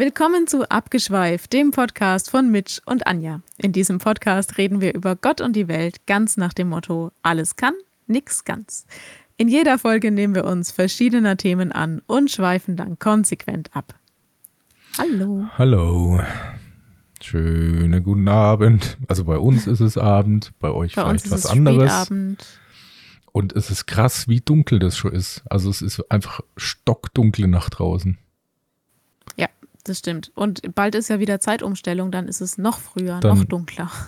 Willkommen zu Abgeschweift, dem Podcast von Mitch und Anja. In diesem Podcast reden wir über Gott und die Welt ganz nach dem Motto: alles kann, nix ganz. In jeder Folge nehmen wir uns verschiedener Themen an und schweifen dann konsequent ab. Hallo. Hallo. Schönen guten Abend. Also bei uns ist es Abend, bei euch Bei uns vielleicht ist was es anderes. Spätabend. Und es ist krass, wie dunkel das schon ist. Also es ist einfach stockdunkle nach draußen. Ja, das stimmt. Und bald ist ja wieder Zeitumstellung, dann ist es noch früher, Dann- noch dunkler.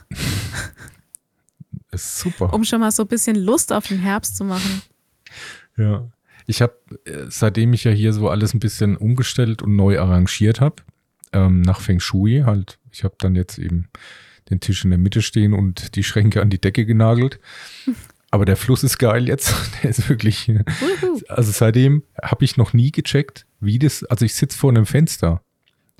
Ist super. Um schon mal so ein bisschen Lust auf den Herbst zu machen. Ja. Ich habe, seitdem ich ja hier so alles ein bisschen umgestellt und neu arrangiert habe, ähm, nach Feng Shui halt, ich habe dann jetzt eben den Tisch in der Mitte stehen und die Schränke an die Decke genagelt. Aber der Fluss ist geil jetzt. Der ist wirklich, also seitdem habe ich noch nie gecheckt, wie das, also ich sitze vor einem Fenster,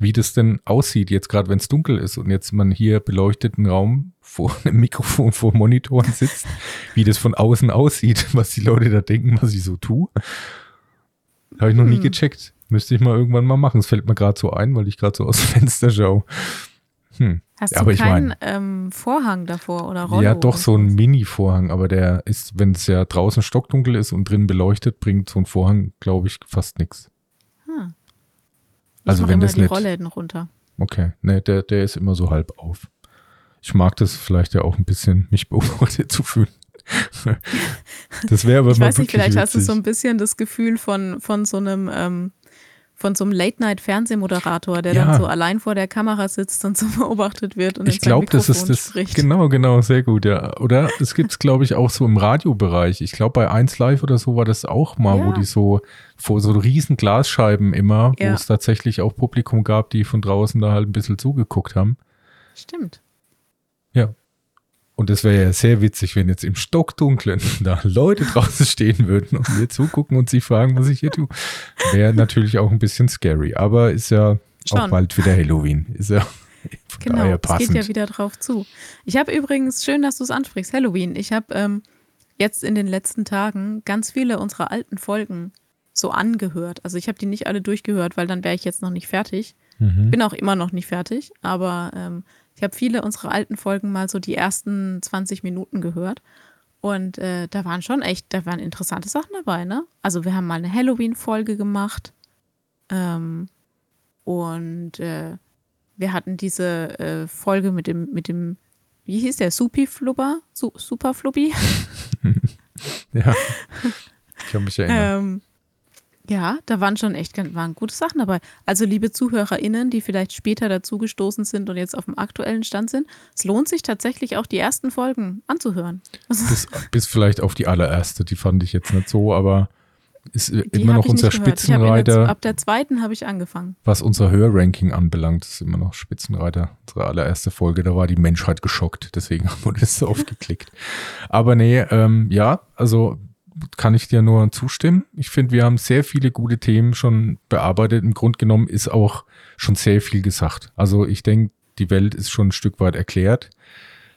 wie das denn aussieht, jetzt gerade wenn es dunkel ist und jetzt man hier beleuchteten Raum vor einem Mikrofon, vor Monitoren sitzt, wie das von außen aussieht, was die Leute da denken, was ich so tue. Habe ich noch nie Hm. gecheckt. Müsste ich mal irgendwann mal machen. Es fällt mir gerade so ein, weil ich gerade so aus dem Fenster schaue. Hm. Hast Ja, du aber ich keinen mein- ähm, Vorhang davor oder Rollo? Ja, doch so ein? Mini-Vorhang, aber der ist, wenn es ja draußen stockdunkel ist und drin beleuchtet, bringt so ein Vorhang, glaube ich, fast nichts. Also wenn immer das die nicht- Rollläden runter. Okay, ne, der, der ist immer so halb auf. Ich mag das vielleicht ja auch ein bisschen, mich beobachtet zu fühlen. das wäre aber Ich weiß nicht, vielleicht hast du witzig. so ein bisschen das Gefühl von, von so einem ähm, von so einem Late-Night-Fernsehmoderator, der Ja. dann so allein vor der Kamera sitzt und so beobachtet wird und ich glaube, das ist das. spricht. Genau, genau, sehr gut, ja. Oder es gibt es, glaube ich, auch so im Radiobereich. Ich glaube, bei 1 Live oder so war das auch mal, wo Ja. die so vor so riesen Glasscheiben immer, Ja. wo es tatsächlich auch Publikum gab, die von draußen da halt ein bisschen zugeguckt haben. Stimmt. Und es wäre ja sehr witzig, wenn jetzt im Stockdunklen da Leute draußen stehen würden und mir zugucken und sich fragen, was ich hier tue. Wäre natürlich auch ein bisschen scary, aber ist ja auch Schon. bald wieder Halloween. Ist ja von Genau, es geht ja wieder drauf zu. Ich habe übrigens, schön, dass du es ansprichst, Halloween. Ich habe ähm, jetzt in den letzten Tagen ganz viele unserer alten Folgen so angehört. Also ich habe die nicht alle durchgehört, weil dann wäre ich jetzt noch nicht fertig. Mhm. Bin auch immer noch nicht fertig, aber ähm, ich habe viele unserer alten Folgen mal so die ersten 20 Minuten gehört. Und äh, da waren schon echt, da waren interessante Sachen dabei, ne? Also wir haben mal eine Halloween-Folge gemacht. Ähm, und äh, wir hatten diese äh, Folge mit dem, mit dem, wie hieß der? Supi-Flubber? Su Super-Flubbi? Ja. Ich kann mich erinnern. Ähm, ja, da waren schon echt waren gute Sachen dabei. Also, liebe ZuhörerInnen, die vielleicht später dazugestoßen sind und jetzt auf dem aktuellen Stand sind, es lohnt sich tatsächlich auch die ersten Folgen anzuhören. bis, bis vielleicht auf die allererste, die fand ich jetzt nicht so, aber ist Die immer noch unser in der, Spitzenreiter, ab der zweiten habe ich angefangen. was unser Hörranking anbelangt, ist immer noch Spitzenreiter. Unsere allererste Folge, da war die Menschheit geschockt, deswegen wurde es so oft geklickt. Aber nee, ähm, ja, also kann ich dir nur zustimmen. Ich finde, wir haben sehr viele gute Themen schon bearbeitet. Im Grunde genommen ist auch schon sehr viel gesagt. Also ich denke, die Welt ist schon ein Stück weit erklärt.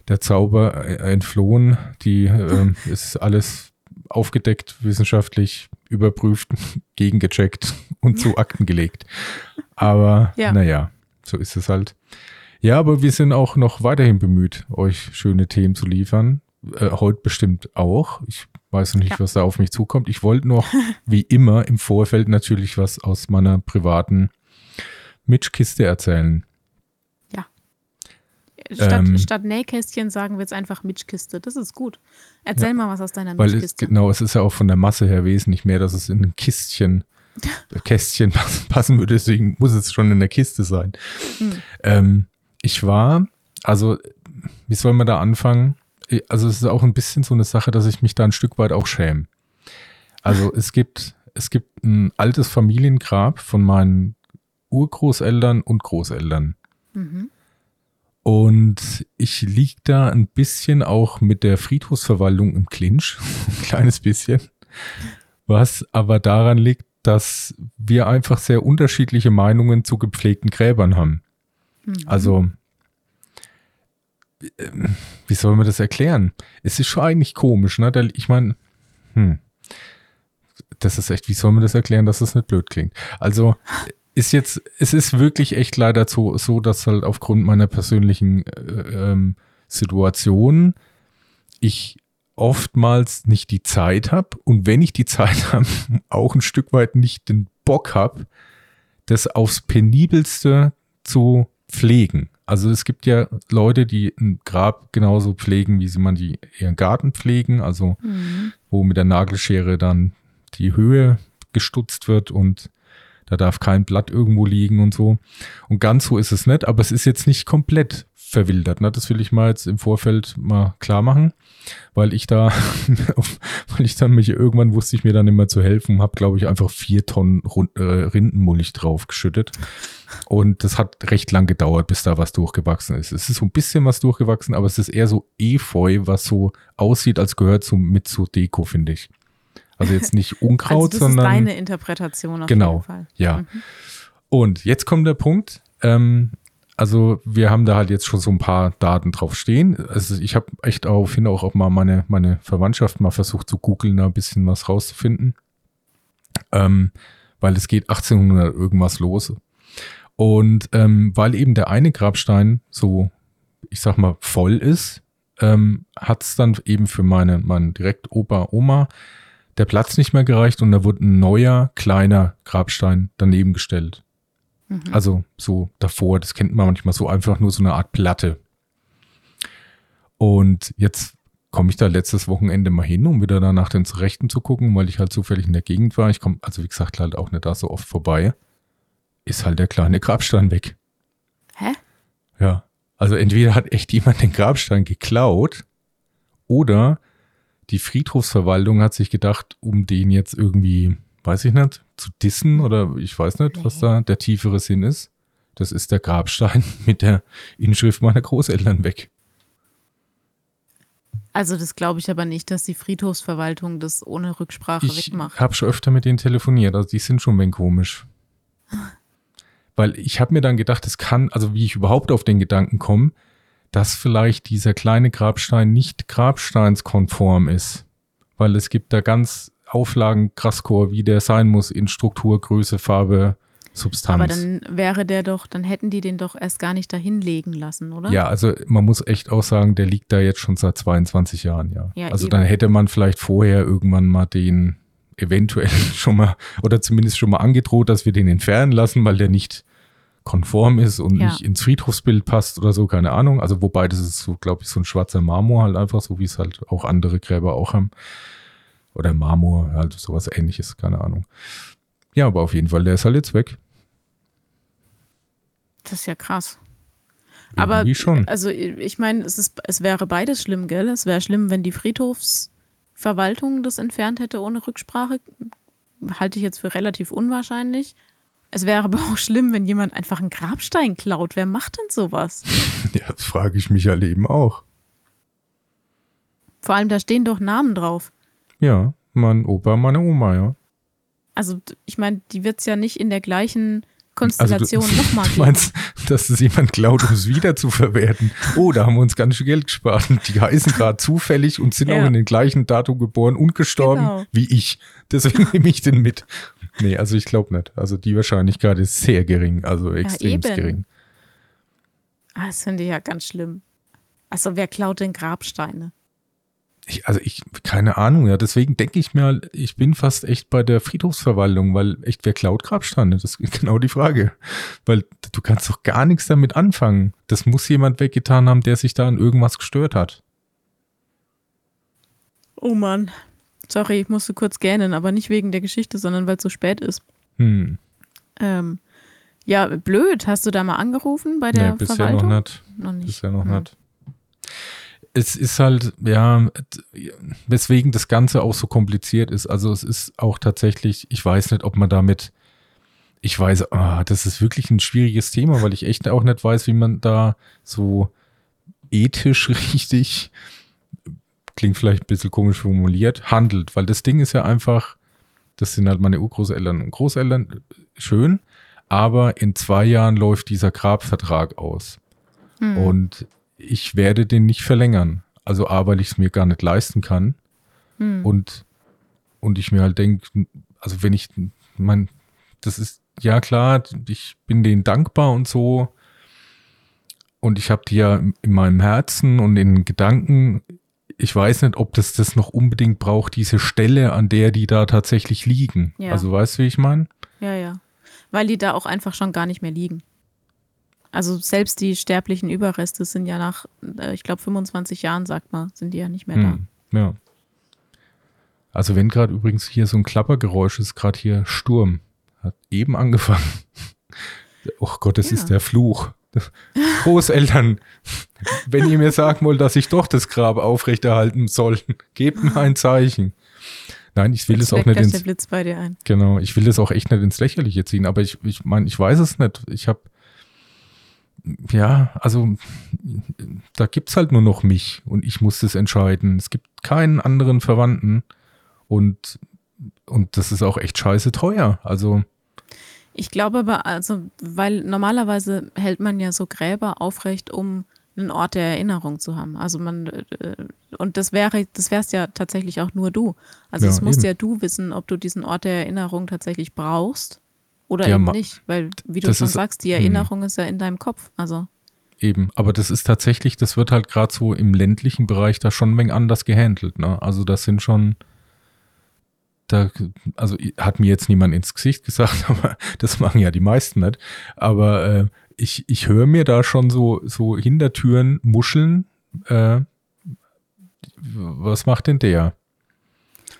Der Zauber äh, entflohen, die ähm, ist alles aufgedeckt, wissenschaftlich überprüft, gegengecheckt und zu Akten gelegt. Aber Ja. naja, so ist es halt. Ja, aber wir sind auch noch weiterhin bemüht, euch schöne Themen zu liefern. Äh, heute bestimmt auch. Ich weiß noch nicht, Ja. was da auf mich zukommt. Ich wollte noch, wie immer, im Vorfeld natürlich was aus meiner privaten Mitchkiste erzählen. Statt, Ähm. statt Nähkästchen sagen wir jetzt einfach Mitchkiste. Das ist gut. Erzähl mal was aus deiner Weil es, Mitchkiste. genau, es ist ja auch von der Masse her wesentlich mehr, dass es in ein Kistchen, äh, Kästchen passen, passen würde. Deswegen muss es schon in der Kiste sein. Hm. Ähm, ich war, also, wie soll man da anfangen? Eh, Also, es ist auch ein bisschen so eine Sache, dass ich mich da ein Stück weit auch schäme. Also, es gibt, es gibt ein altes Familiengrab von meinen Urgroßeltern und Großeltern. Mhm. Und ich lieg da ein bisschen auch mit der Friedhofsverwaltung im Clinch, ein kleines bisschen, was aber daran liegt, dass wir einfach sehr unterschiedliche Meinungen zu gepflegten Gräbern haben. Mhm. Also, wie soll man das erklären? Es ist schon eigentlich komisch, ne? Ich meine, hm, das ist echt, wie soll man das erklären, dass das nicht blöd klingt? Also, ist jetzt, es ist wirklich echt leider so, so dass halt aufgrund meiner persönlichen äh, ähm, Situation ich oftmals nicht die Zeit habe und wenn ich die Zeit habe, auch ein Stück weit nicht den Bock habe, das aufs penibelste zu pflegen. Also es gibt ja Leute, die ein Grab genauso pflegen, wie sie man die ihren Garten pflegen, also mhm. wo mit der Nagelschere dann die Höhe gestutzt wird und da darf kein Blatt irgendwo liegen und so. Und ganz so ist es nicht, aber es ist jetzt nicht komplett verwildert. Ne? Das will ich mal jetzt im Vorfeld mal klar machen, weil ich da, weil ich dann mich irgendwann wusste ich mir dann immer zu helfen, habe glaube ich einfach vier Tonnen äh, Rindenmulch draufgeschüttet und das hat recht lang gedauert, bis da was durchgewachsen ist. Es ist so ein bisschen was durchgewachsen, aber es ist eher so Efeu, was so aussieht, als gehört so mit zur Deko, finde ich. Also jetzt nicht Unkraut, also das sondern. Das ist deine Interpretation auf genau, jeden Fall. Ja. Mhm. Und jetzt kommt der Punkt. Ähm, also wir haben da halt jetzt schon so ein paar Daten drauf stehen. Also ich habe echt finde auch, auch mal meine, meine Verwandtschaft mal versucht zu googeln, da ein bisschen was rauszufinden. Ähm, weil es geht 1800 irgendwas los. Und ähm, weil eben der eine Grabstein so, ich sag mal, voll ist, ähm, hat es dann eben für meine, meinen direkt Opa, Oma der Platz nicht mehr gereicht und da wurde ein neuer, kleiner Grabstein daneben gestellt. Mhm. Also so davor, das kennt man manchmal so einfach nur so eine Art Platte. Und jetzt komme ich da letztes Wochenende mal hin, um wieder da nach den Rechten zu gucken, weil ich halt zufällig in der Gegend war. Ich komme, also wie gesagt, halt auch nicht da so oft vorbei. Ist halt der kleine Grabstein weg. Hä? Ja. Also entweder hat echt jemand den Grabstein geklaut oder die Friedhofsverwaltung hat sich gedacht, um den jetzt irgendwie, weiß ich nicht, zu dissen oder ich weiß nicht, was da der tiefere Sinn ist. Das ist der Grabstein mit der Inschrift meiner Großeltern weg. Also das glaube ich aber nicht, dass die Friedhofsverwaltung das ohne Rücksprache ich wegmacht. Ich habe schon öfter mit denen telefoniert, also die sind schon ein wenig komisch. Weil ich habe mir dann gedacht, es kann, also wie ich überhaupt auf den Gedanken komme, dass vielleicht dieser kleine Grabstein nicht grabsteinskonform ist. Weil es gibt da ganz Auflagen Krasscore, wie der sein muss in Struktur, Größe, Farbe, Substanz. Aber dann wäre der doch, dann hätten die den doch erst gar nicht dahin legen lassen, oder? Ja, also man muss echt auch sagen, der liegt da jetzt schon seit 22 Jahren, ja. ja also eben. dann hätte man vielleicht vorher irgendwann mal den eventuell schon mal oder zumindest schon mal angedroht, dass wir den entfernen lassen, weil der nicht konform ist und ja. nicht ins Friedhofsbild passt oder so, keine Ahnung. Also wobei das ist so, glaube ich, so ein schwarzer Marmor halt einfach, so wie es halt auch andere Gräber auch haben. Oder Marmor, halt sowas ähnliches, keine Ahnung. Ja, aber auf jeden Fall, der ist halt jetzt weg. Das ist ja krass. Aber schon. also ich meine, es ist, es wäre beides schlimm, gell? Es wäre schlimm, wenn die Friedhofsverwaltung das entfernt hätte ohne Rücksprache. Halte ich jetzt für relativ unwahrscheinlich. Es wäre aber auch schlimm, wenn jemand einfach einen Grabstein klaut. Wer macht denn sowas? Ja, das frage ich mich ja eben auch. Vor allem, da stehen doch Namen drauf. Ja, mein Opa, meine Oma, ja. Also, ich meine, die wird es ja nicht in der gleichen Konstellation also nochmal geben. Du meinst, dass es jemand klaut, um es wieder zu verwerten? Oh, da haben wir uns ganz schön Geld gespart. Die heißen gerade zufällig und sind ja. auch in den gleichen Datum geboren und gestorben genau. wie ich. Deswegen nehme ich den mit. Nee, also ich glaube nicht. Also die Wahrscheinlichkeit ist sehr gering, also extrem ja, gering. Ah, das finde ich ja ganz schlimm. Also wer klaut denn Grabsteine? Ich, also ich, keine Ahnung, ja, deswegen denke ich mir, ich bin fast echt bei der Friedhofsverwaltung, weil echt, wer klaut Grabsteine? Das ist genau die Frage. Weil du kannst doch gar nichts damit anfangen. Das muss jemand weggetan haben, der sich da an irgendwas gestört hat. Oh Mann. Sorry, ich musste kurz gähnen, aber nicht wegen der Geschichte, sondern weil es so spät ist. Hm. Ähm, ja, blöd. Hast du da mal angerufen bei der nee, bisher Verwaltung? Noch nicht. Noch nicht. Bisher noch hm. nicht. Es ist halt, ja, weswegen das Ganze auch so kompliziert ist. Also es ist auch tatsächlich, ich weiß nicht, ob man damit, ich weiß, ah, das ist wirklich ein schwieriges Thema, weil ich echt auch nicht weiß, wie man da so ethisch richtig klingt vielleicht ein bisschen komisch formuliert, handelt. Weil das Ding ist ja einfach, das sind halt meine Urgroßeltern und Großeltern, schön, aber in zwei Jahren läuft dieser Grabvertrag aus. Hm. Und ich werde den nicht verlängern. Also A, weil ich es mir gar nicht leisten kann. Hm. Und, und ich mir halt denke, also wenn ich, mein, das ist ja klar, ich bin denen dankbar und so. Und ich habe die ja in meinem Herzen und in Gedanken. Ich weiß nicht, ob das das noch unbedingt braucht, diese Stelle, an der die da tatsächlich liegen. Ja. Also weißt du, wie ich meine? Ja, ja. Weil die da auch einfach schon gar nicht mehr liegen. Also selbst die sterblichen Überreste sind ja nach, äh, ich glaube, 25 Jahren, sagt man, sind die ja nicht mehr Hm, ja. Also wenn gerade übrigens hier so ein Klappergeräusch ist, gerade hier Sturm. Hat eben angefangen. Oh Gott, das Ja. ist der Fluch. Großeltern, wenn ihr mir sagen wollt, dass ich doch das Grab aufrechterhalten soll, gebt mir ein Zeichen. Nein, ich will da. es auch nicht ins, Blitz bei dir ein. genau, ich will es auch echt nicht ins Lächerliche ziehen, aber ich, ich meine, ich weiß es nicht. Ich habe, ja, also da gibt's halt nur noch mich und ich muss das entscheiden. Es gibt keinen anderen Verwandten und, und das ist auch echt scheiße teuer. Also, Ich glaube aber, also, weil normalerweise hält man ja so Gräber aufrecht, um einen Ort der Erinnerung zu haben. Also man, äh, und das wäre, das wärst ja tatsächlich auch nur du. Also Ja, es musst eben. ja du wissen, ob du diesen Ort der Erinnerung tatsächlich brauchst oder Ja, eben nicht. Weil, wie du schon ist- sagst, die hm. Erinnerung ist ja in deinem Kopf. Also, Eben, aber das ist tatsächlich, das wird halt gerade so im ländlichen Bereich da schon ein wenig anders gehandelt. Ne? Also das sind schon, da, also hat mir jetzt niemand ins Gesicht gesagt, aber das machen ja die meisten nicht. Aber äh, ich, ich höre mir da schon so, so Hintertüren muscheln. Äh, was macht denn der?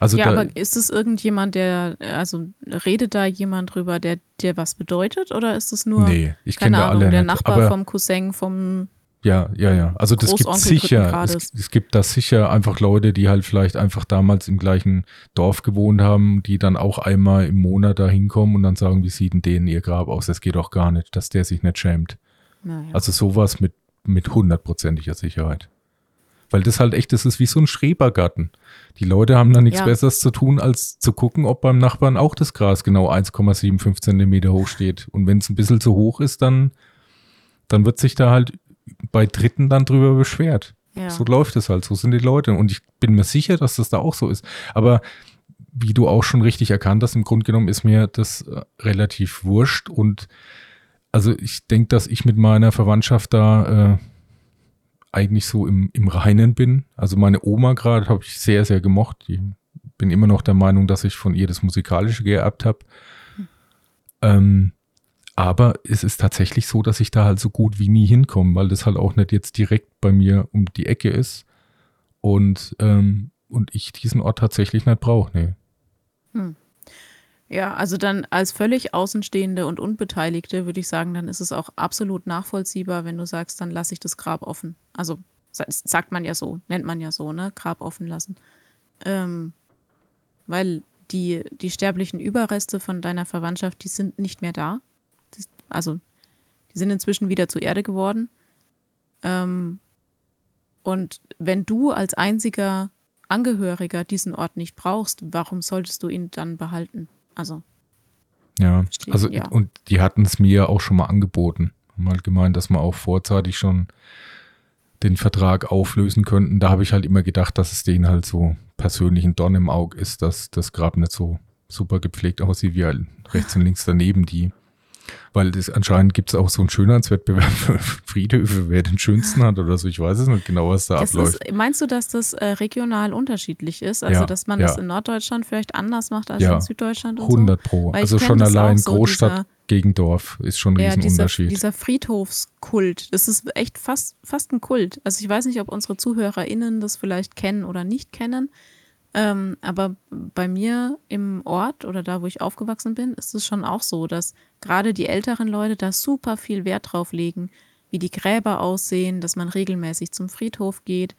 Also ja, aber ist es irgendjemand, der, also redet da jemand drüber, der dir was bedeutet? Oder ist es nur, nee, ich keine Ahnung, alle der nicht. Nachbar aber, vom Cousin, vom Ja, ja, ja. Also das gibt sicher, es, es gibt da sicher einfach Leute, die halt vielleicht einfach damals im gleichen Dorf gewohnt haben, die dann auch einmal im Monat da hinkommen und dann sagen, wie sieht denn denen ihr Grab aus? Das geht doch gar nicht, dass der sich nicht schämt. naja. Also sowas mit, mit hundertprozentiger Sicherheit. Weil das halt echt, das ist wie so ein Schrebergarten. Die Leute haben da nichts Ja. Besseres zu tun, als zu gucken, ob beim Nachbarn auch das Gras genau 1,75 Zentimeter hoch steht. Und wenn es ein bisschen zu hoch ist, dann, dann wird sich da halt bei Dritten dann drüber beschwert. ja. So läuft es halt, so sind die Leute. Und ich bin mir sicher, dass das da auch so ist. Aber wie du auch schon richtig erkannt hast, im Grunde genommen ist mir das äh, relativ wurscht. Und also ich denke, dass ich mit meiner Verwandtschaft da äh, eigentlich so im, im Reinen bin. Also meine Oma gerade habe ich sehr, sehr gemocht. Ich bin immer noch der Meinung, dass ich von ihr das Musikalische geerbt habe. Ähm, aber es ist tatsächlich so, dass ich da halt so gut wie nie hinkomme, weil das halt auch nicht jetzt direkt bei mir um die Ecke ist und, ähm, und ich diesen Ort tatsächlich nicht brauche. Nee. Ja, also dann als völlig Außenstehende und Unbeteiligte würde ich sagen, dann ist es auch absolut nachvollziehbar, wenn du sagst, dann lasse ich das Grab offen. Also sa- sagt man ja so, nennt man ja so, ne? Grab offen lassen. Ähm, weil die, die sterblichen Überreste von deiner Verwandtschaft, die sind nicht mehr da. Die, also die sind inzwischen wieder zu Erde geworden. Ähm, und wenn du als einziger Angehöriger diesen Ort nicht brauchst, warum solltest du ihn dann behalten? Also, Ja, Verstehe, also ja. und die hatten es mir ja auch schon mal angeboten. Haben halt gemeint, dass wir auch vorzeitig schon den Vertrag auflösen könnten. Da habe ich halt immer gedacht, dass es denen halt so persönlich ein Dorn im Auge ist, dass das Grab nicht so super gepflegt aussieht wie halt rechts und links daneben die. Weil das anscheinend gibt es auch so einen Schönheitswettbewerb für Friedhöfe, wer den schönsten hat oder so. Ich weiß es nicht genau, was da das abläuft. ist, meinst du, dass das äh, regional unterschiedlich ist? Also, Ja, dass man ja. das in Norddeutschland vielleicht anders macht als Ja, in Süddeutschland und 100 pro. Ich Also schon allein so, Großstadt dieser- gegen Dorf ist schon ein so? Ja, dieser, Riesenunterschied. dieser Friedhofskult, das ist echt fast, fast ein Kult. Also, ich weiß nicht, ob unsere ZuhörerInnen das vielleicht kennen oder nicht kennen. Ähm, aber bei mir im Ort oder da, wo ich aufgewachsen bin, ist es schon auch so, dass gerade die älteren Leute da super viel Wert drauf legen, wie die Gräber aussehen, dass man regelmäßig zum Friedhof geht.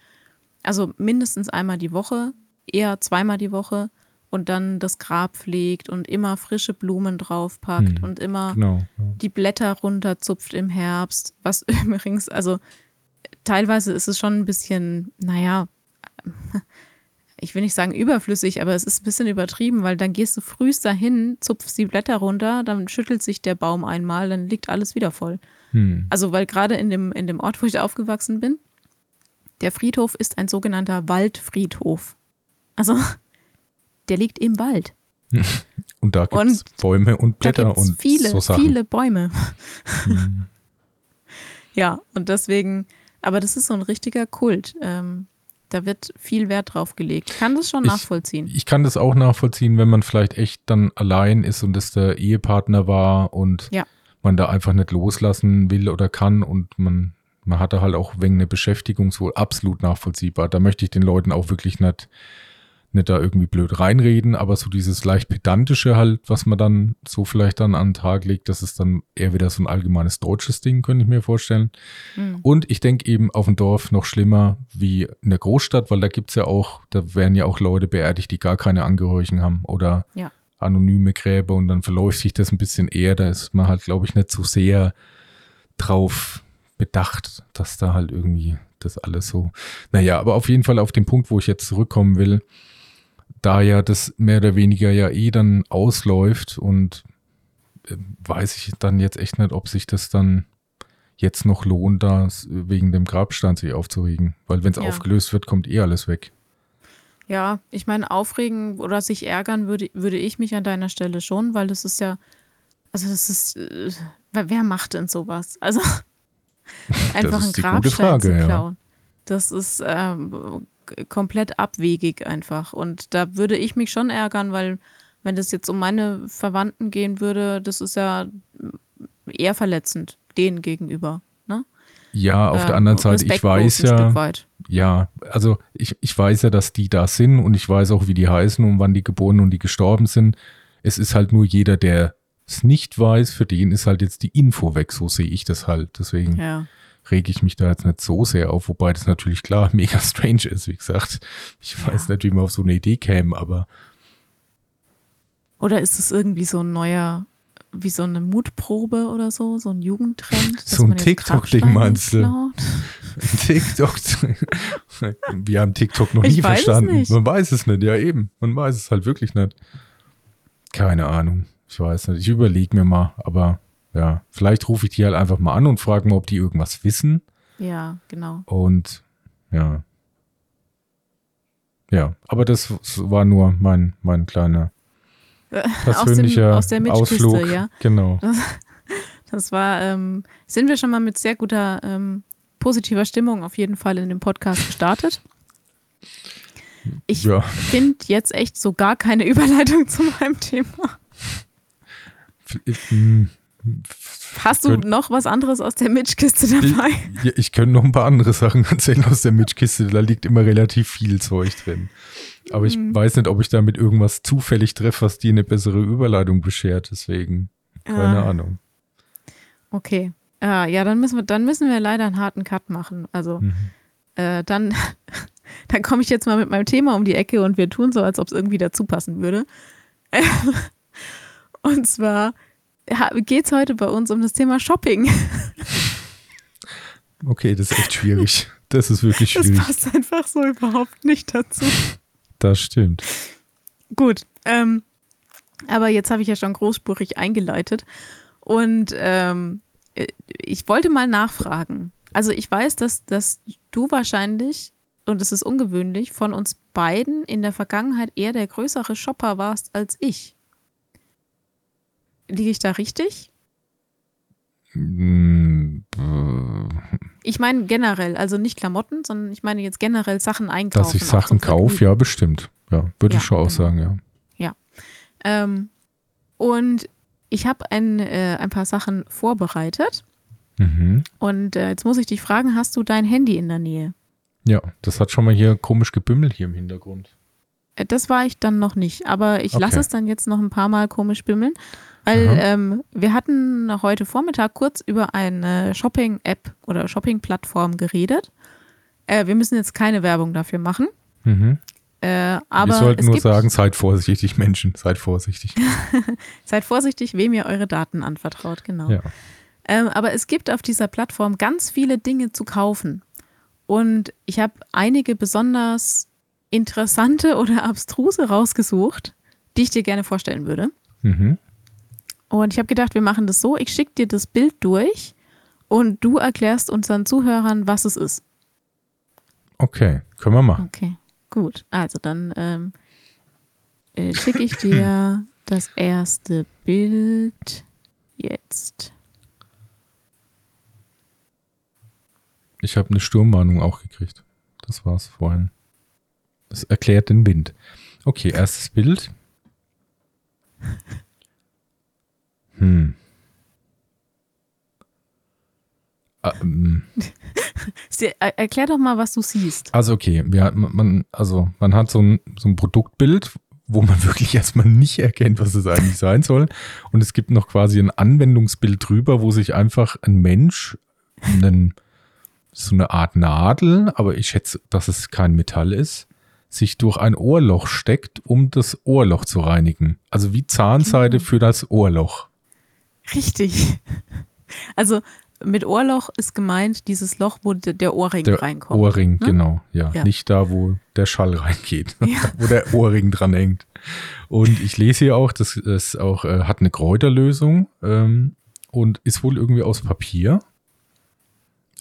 Also mindestens einmal die Woche, eher zweimal die Woche und dann das Grab pflegt und immer frische Blumen draufpackt Hm, und immer genau. Ja. die Blätter runterzupft im Herbst, was übrigens, also teilweise ist es schon ein bisschen, naja, ich will nicht sagen überflüssig, aber es ist ein bisschen übertrieben, weil dann gehst du frühst dahin, zupfst die Blätter runter, dann schüttelt sich der Baum einmal, dann liegt alles wieder voll. Hm. Also, weil gerade in dem, in dem Ort, wo ich aufgewachsen bin, der Friedhof ist ein sogenannter Waldfriedhof. Also, der liegt im Wald. Und da gibt es Bäume und Blätter und viele, so Sachen. viele Bäume. Mhm. ja, und deswegen, aber das ist so ein richtiger Kult. Ähm, da wird viel Wert drauf gelegt. Ich kann das schon ich, nachvollziehen. Ich kann das auch nachvollziehen, wenn man vielleicht echt dann allein ist und es der Ehepartner war und ja. man da einfach nicht loslassen will oder kann und man, man hatte halt auch wegen eine Beschäftigung so absolut nachvollziehbar. Da möchte ich den Leuten auch wirklich nicht nicht da irgendwie blöd reinreden, aber so dieses leicht pedantische halt, was man dann so vielleicht dann an den Tag legt, das ist dann eher wieder so ein allgemeines deutsches Ding, könnte ich mir vorstellen. Mhm. Und ich denke eben auf dem Dorf noch schlimmer wie in der Großstadt, weil da gibt es ja auch, da werden ja auch Leute beerdigt, die gar keine Angehörigen haben oder ja. anonyme Gräber und dann verläuft sich das ein bisschen eher. Da ist man halt, glaube ich, nicht so sehr drauf bedacht, dass da halt irgendwie das alles so. Naja, aber auf jeden Fall auf den Punkt, wo ich jetzt zurückkommen will, da ja das mehr oder weniger ja eh dann ausläuft und äh, weiß ich dann jetzt echt nicht, ob sich das dann jetzt noch lohnt, da wegen dem Grabstein sich aufzuregen. Weil wenn es ja. aufgelöst wird, kommt eh alles weg. Ja, ich meine, aufregen oder sich ärgern würde, würde ich mich an deiner Stelle schon, weil das ist ja, also das ist, äh, wer macht denn sowas? Also einfach ein Grabstein Frage, zu klauen. Ja. Das ist ähm, komplett abwegig einfach. Und da würde ich mich schon ärgern, weil wenn das jetzt um meine Verwandten gehen würde, das ist ja eher verletzend denen gegenüber. Ne? Ja, auf äh, der anderen Seite, ich weiß ja, ja, also ich, ich weiß ja, dass die da sind und ich weiß auch, wie die heißen und wann die geboren und die gestorben sind. Es ist halt nur jeder, der es nicht weiß, für den ist halt jetzt die Info weg, so sehe ich das halt. Deswegen. Ja rege ich mich da jetzt nicht so sehr auf, wobei das natürlich klar mega strange ist, wie gesagt. Ich ja. weiß nicht, wie man auf so eine Idee käme, aber. Oder ist es irgendwie so ein neuer, wie so eine Mutprobe oder so, so ein Jugendtrend? So ein TikTok-Ding meinst du? TikTok. Wir haben TikTok noch ich nie verstanden. Man weiß es nicht, ja eben. Man weiß es halt wirklich nicht. Keine Ahnung. Ich weiß nicht. Ich überlege mir mal, aber ja, vielleicht rufe ich die halt einfach mal an und frage mal, ob die irgendwas wissen. Ja, genau. Und ja. Ja, aber das war nur mein, mein kleiner persönlicher aus, dem, aus Ausflug. Ja. Genau. Das, das war, ähm, sind wir schon mal mit sehr guter ähm, positiver Stimmung auf jeden Fall in dem Podcast gestartet. Ich ja. finde jetzt echt so gar keine Überleitung zu meinem Thema. Hast du noch was anderes aus der Mitchkiste dabei? Ich, ich könnte noch ein paar andere Sachen erzählen aus der Mitchkiste. Da liegt immer relativ viel Zeug drin. Aber ich hm. weiß nicht, ob ich damit irgendwas zufällig treffe, was dir eine bessere Überleitung beschert. Deswegen, keine ah. Ahnung. Okay. Ah, ja, dann müssen wir, dann müssen wir leider einen harten Cut machen. Also mhm. äh, dann, dann komme ich jetzt mal mit meinem Thema um die Ecke und wir tun so, als ob es irgendwie dazu passen würde. und zwar geht es heute bei uns um das Thema Shopping. Okay, das ist echt schwierig. Das ist wirklich schwierig. Das passt einfach so überhaupt nicht dazu. Das stimmt. Gut, ähm, aber jetzt habe ich ja schon großspurig eingeleitet und ähm, ich wollte mal nachfragen. Also ich weiß, dass, dass du wahrscheinlich, und es ist ungewöhnlich, von uns beiden in der Vergangenheit eher der größere Shopper warst als ich. Liege ich da richtig? Mm, ich meine generell, also nicht Klamotten, sondern ich meine jetzt generell Sachen einkaufen. Dass ich Sachen kaufe, ja, bestimmt. Ja, würde ja, ich schon genau. auch sagen, ja. Ja. Ähm, und ich habe ein, äh, ein paar Sachen vorbereitet. Mhm. Und äh, jetzt muss ich dich fragen, hast du dein Handy in der Nähe? Ja, das hat schon mal hier komisch gebimmelt hier im Hintergrund. Äh, das war ich dann noch nicht, aber ich okay. lasse es dann jetzt noch ein paar Mal komisch bimmeln. Weil ähm, wir hatten heute Vormittag kurz über eine Shopping-App oder Shopping-Plattform geredet. Äh, wir müssen jetzt keine Werbung dafür machen. Mhm. Äh, aber wir sollten nur sagen, seid vorsichtig, Menschen, seid vorsichtig. seid vorsichtig, wem ihr eure Daten anvertraut, genau. Ja. Ähm, aber es gibt auf dieser Plattform ganz viele Dinge zu kaufen. Und ich habe einige besonders interessante oder abstruse rausgesucht, die ich dir gerne vorstellen würde. Mhm. Und ich habe gedacht, wir machen das so, ich schicke dir das Bild durch und du erklärst unseren Zuhörern, was es ist. Okay, können wir machen. Okay, gut. Also dann ähm, äh, schicke ich dir das erste Bild jetzt. Ich habe eine Sturmwarnung auch gekriegt. Das war's vorhin. Das erklärt den Wind. Okay, erstes Bild. Hm. Ähm. Erklär doch mal, was du siehst. Also okay, wir, man, also man hat so ein, so ein Produktbild, wo man wirklich erstmal nicht erkennt, was es eigentlich sein soll. Und es gibt noch quasi ein Anwendungsbild drüber, wo sich einfach ein Mensch einen, so eine Art Nadel, aber ich schätze, dass es kein Metall ist, sich durch ein Ohrloch steckt, um das Ohrloch zu reinigen. Also wie Zahnseide für das Ohrloch. Richtig. Also mit Ohrloch ist gemeint dieses Loch, wo der Ohrring der reinkommt. Ohrring, ne? genau, ja. ja. Nicht da, wo der Schall reingeht, ja. wo der Ohrring dran hängt. Und ich lese hier auch, das ist auch, äh, hat eine Kräuterlösung ähm, und ist wohl irgendwie aus Papier.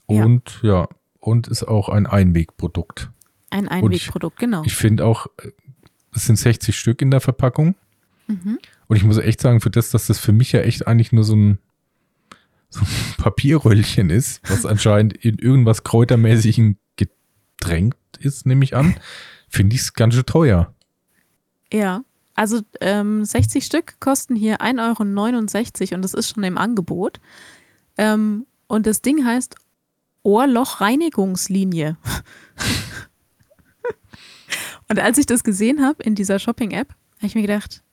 Und ja, ja und ist auch ein Einwegprodukt. Ein Einwegprodukt, genau. Ich finde auch, äh, es sind 60 Stück in der Verpackung. Mhm. Und ich muss echt sagen, für das, dass das für mich ja echt eigentlich nur so ein so ein Papierröllchen ist, was anscheinend in irgendwas Kräutermäßigem gedrängt ist, nehme ich an, finde ich es ganz schön teuer. Ja, also ähm, 60 Stück kosten hier 1,69 Euro und das ist schon im Angebot. Ähm, und das Ding heißt Ohrlochreinigungslinie. und als ich das gesehen habe in dieser Shopping-App, habe ich mir gedacht,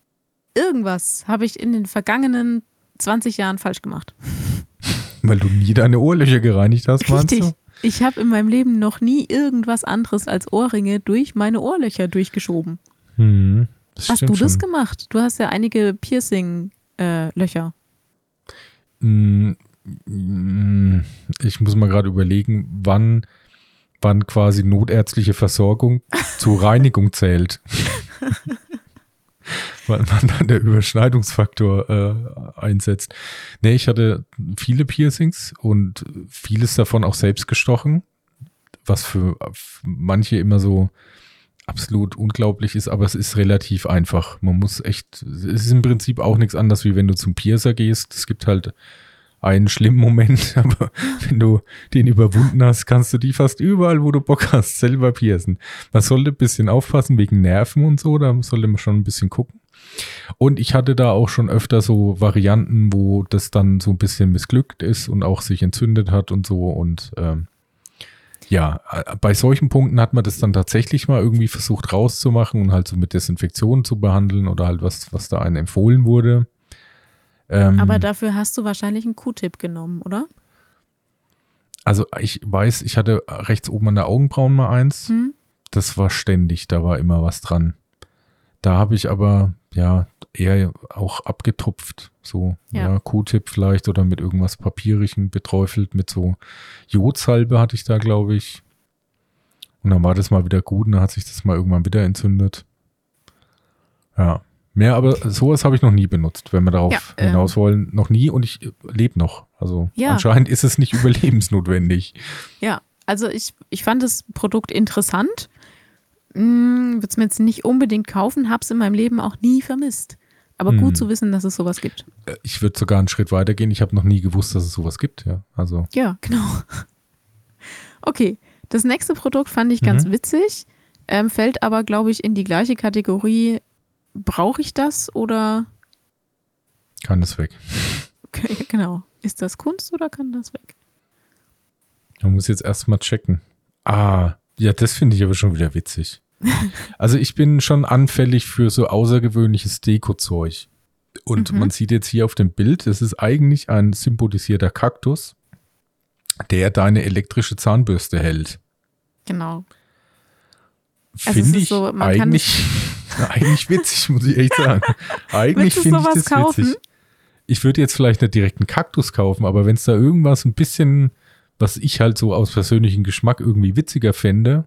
irgendwas habe ich in den vergangenen 20 Jahren falsch gemacht. Weil du nie deine Ohrlöcher gereinigt hast, meinst Richtig. du? Ich habe in meinem Leben noch nie irgendwas anderes als Ohrringe durch meine Ohrlöcher durchgeschoben. Hm, hast du das gemacht? Du hast ja einige Piercing-Löcher. Äh, hm, hm, ich muss mal gerade überlegen, wann, wann quasi notärztliche Versorgung zur Reinigung zählt. weil man dann der Überschneidungsfaktor äh, einsetzt. Nee, ich hatte viele Piercings und vieles davon auch selbst gestochen, was für, für manche immer so absolut unglaublich ist, aber es ist relativ einfach. Man muss echt, es ist im Prinzip auch nichts anderes, wie wenn du zum Piercer gehst. Es gibt halt einen schlimmen Moment, aber wenn du den überwunden hast, kannst du die fast überall, wo du Bock hast, selber piercen. Man sollte ein bisschen aufpassen wegen Nerven und so, da sollte man schon ein bisschen gucken. Und ich hatte da auch schon öfter so Varianten, wo das dann so ein bisschen missglückt ist und auch sich entzündet hat und so. Und ähm, ja, bei solchen Punkten hat man das dann tatsächlich mal irgendwie versucht rauszumachen und halt so mit Desinfektion zu behandeln oder halt was, was da einem empfohlen wurde. Ähm, Aber dafür hast du wahrscheinlich einen Q-Tip genommen, oder? Also ich weiß, ich hatte rechts oben an der Augenbrauen mal eins. Hm? Das war ständig, da war immer was dran. Da habe ich aber ja eher auch abgetupft, so ja. ja Q-Tip vielleicht oder mit irgendwas Papierigem beträufelt, mit so Jodsalbe hatte ich da, glaube ich. Und dann war das mal wieder gut und dann hat sich das mal irgendwann wieder entzündet. Ja. Mehr, aber sowas habe ich noch nie benutzt, wenn wir darauf ja, ähm, hinaus wollen. Noch nie und ich lebe noch. Also ja. anscheinend ist es nicht überlebensnotwendig. Ja, also ich, ich fand das Produkt interessant hm, würde es mir jetzt nicht unbedingt kaufen, habe es in meinem Leben auch nie vermisst. Aber hm. gut zu wissen, dass es sowas gibt. Äh, ich würde sogar einen Schritt weiter gehen. Ich habe noch nie gewusst, dass es sowas gibt. Ja, also. ja genau. Okay, das nächste Produkt fand ich ganz mhm. witzig, ähm, fällt aber, glaube ich, in die gleiche Kategorie. Brauche ich das oder? Kann das weg. Okay, genau. Ist das Kunst oder kann das weg? Man muss jetzt erstmal checken. Ah, ja, das finde ich aber schon wieder witzig. Also ich bin schon anfällig für so außergewöhnliches Deko-Zeug. Und mhm. man sieht jetzt hier auf dem Bild, es ist eigentlich ein symbolisierter Kaktus, der deine elektrische Zahnbürste hält. Genau. Also finde ich so, eigentlich, eigentlich witzig, muss ich echt sagen. Eigentlich finde ich das kaufen? witzig. Ich würde jetzt vielleicht nicht direkt einen Kaktus kaufen, aber wenn es da irgendwas ein bisschen, was ich halt so aus persönlichem Geschmack irgendwie witziger fände,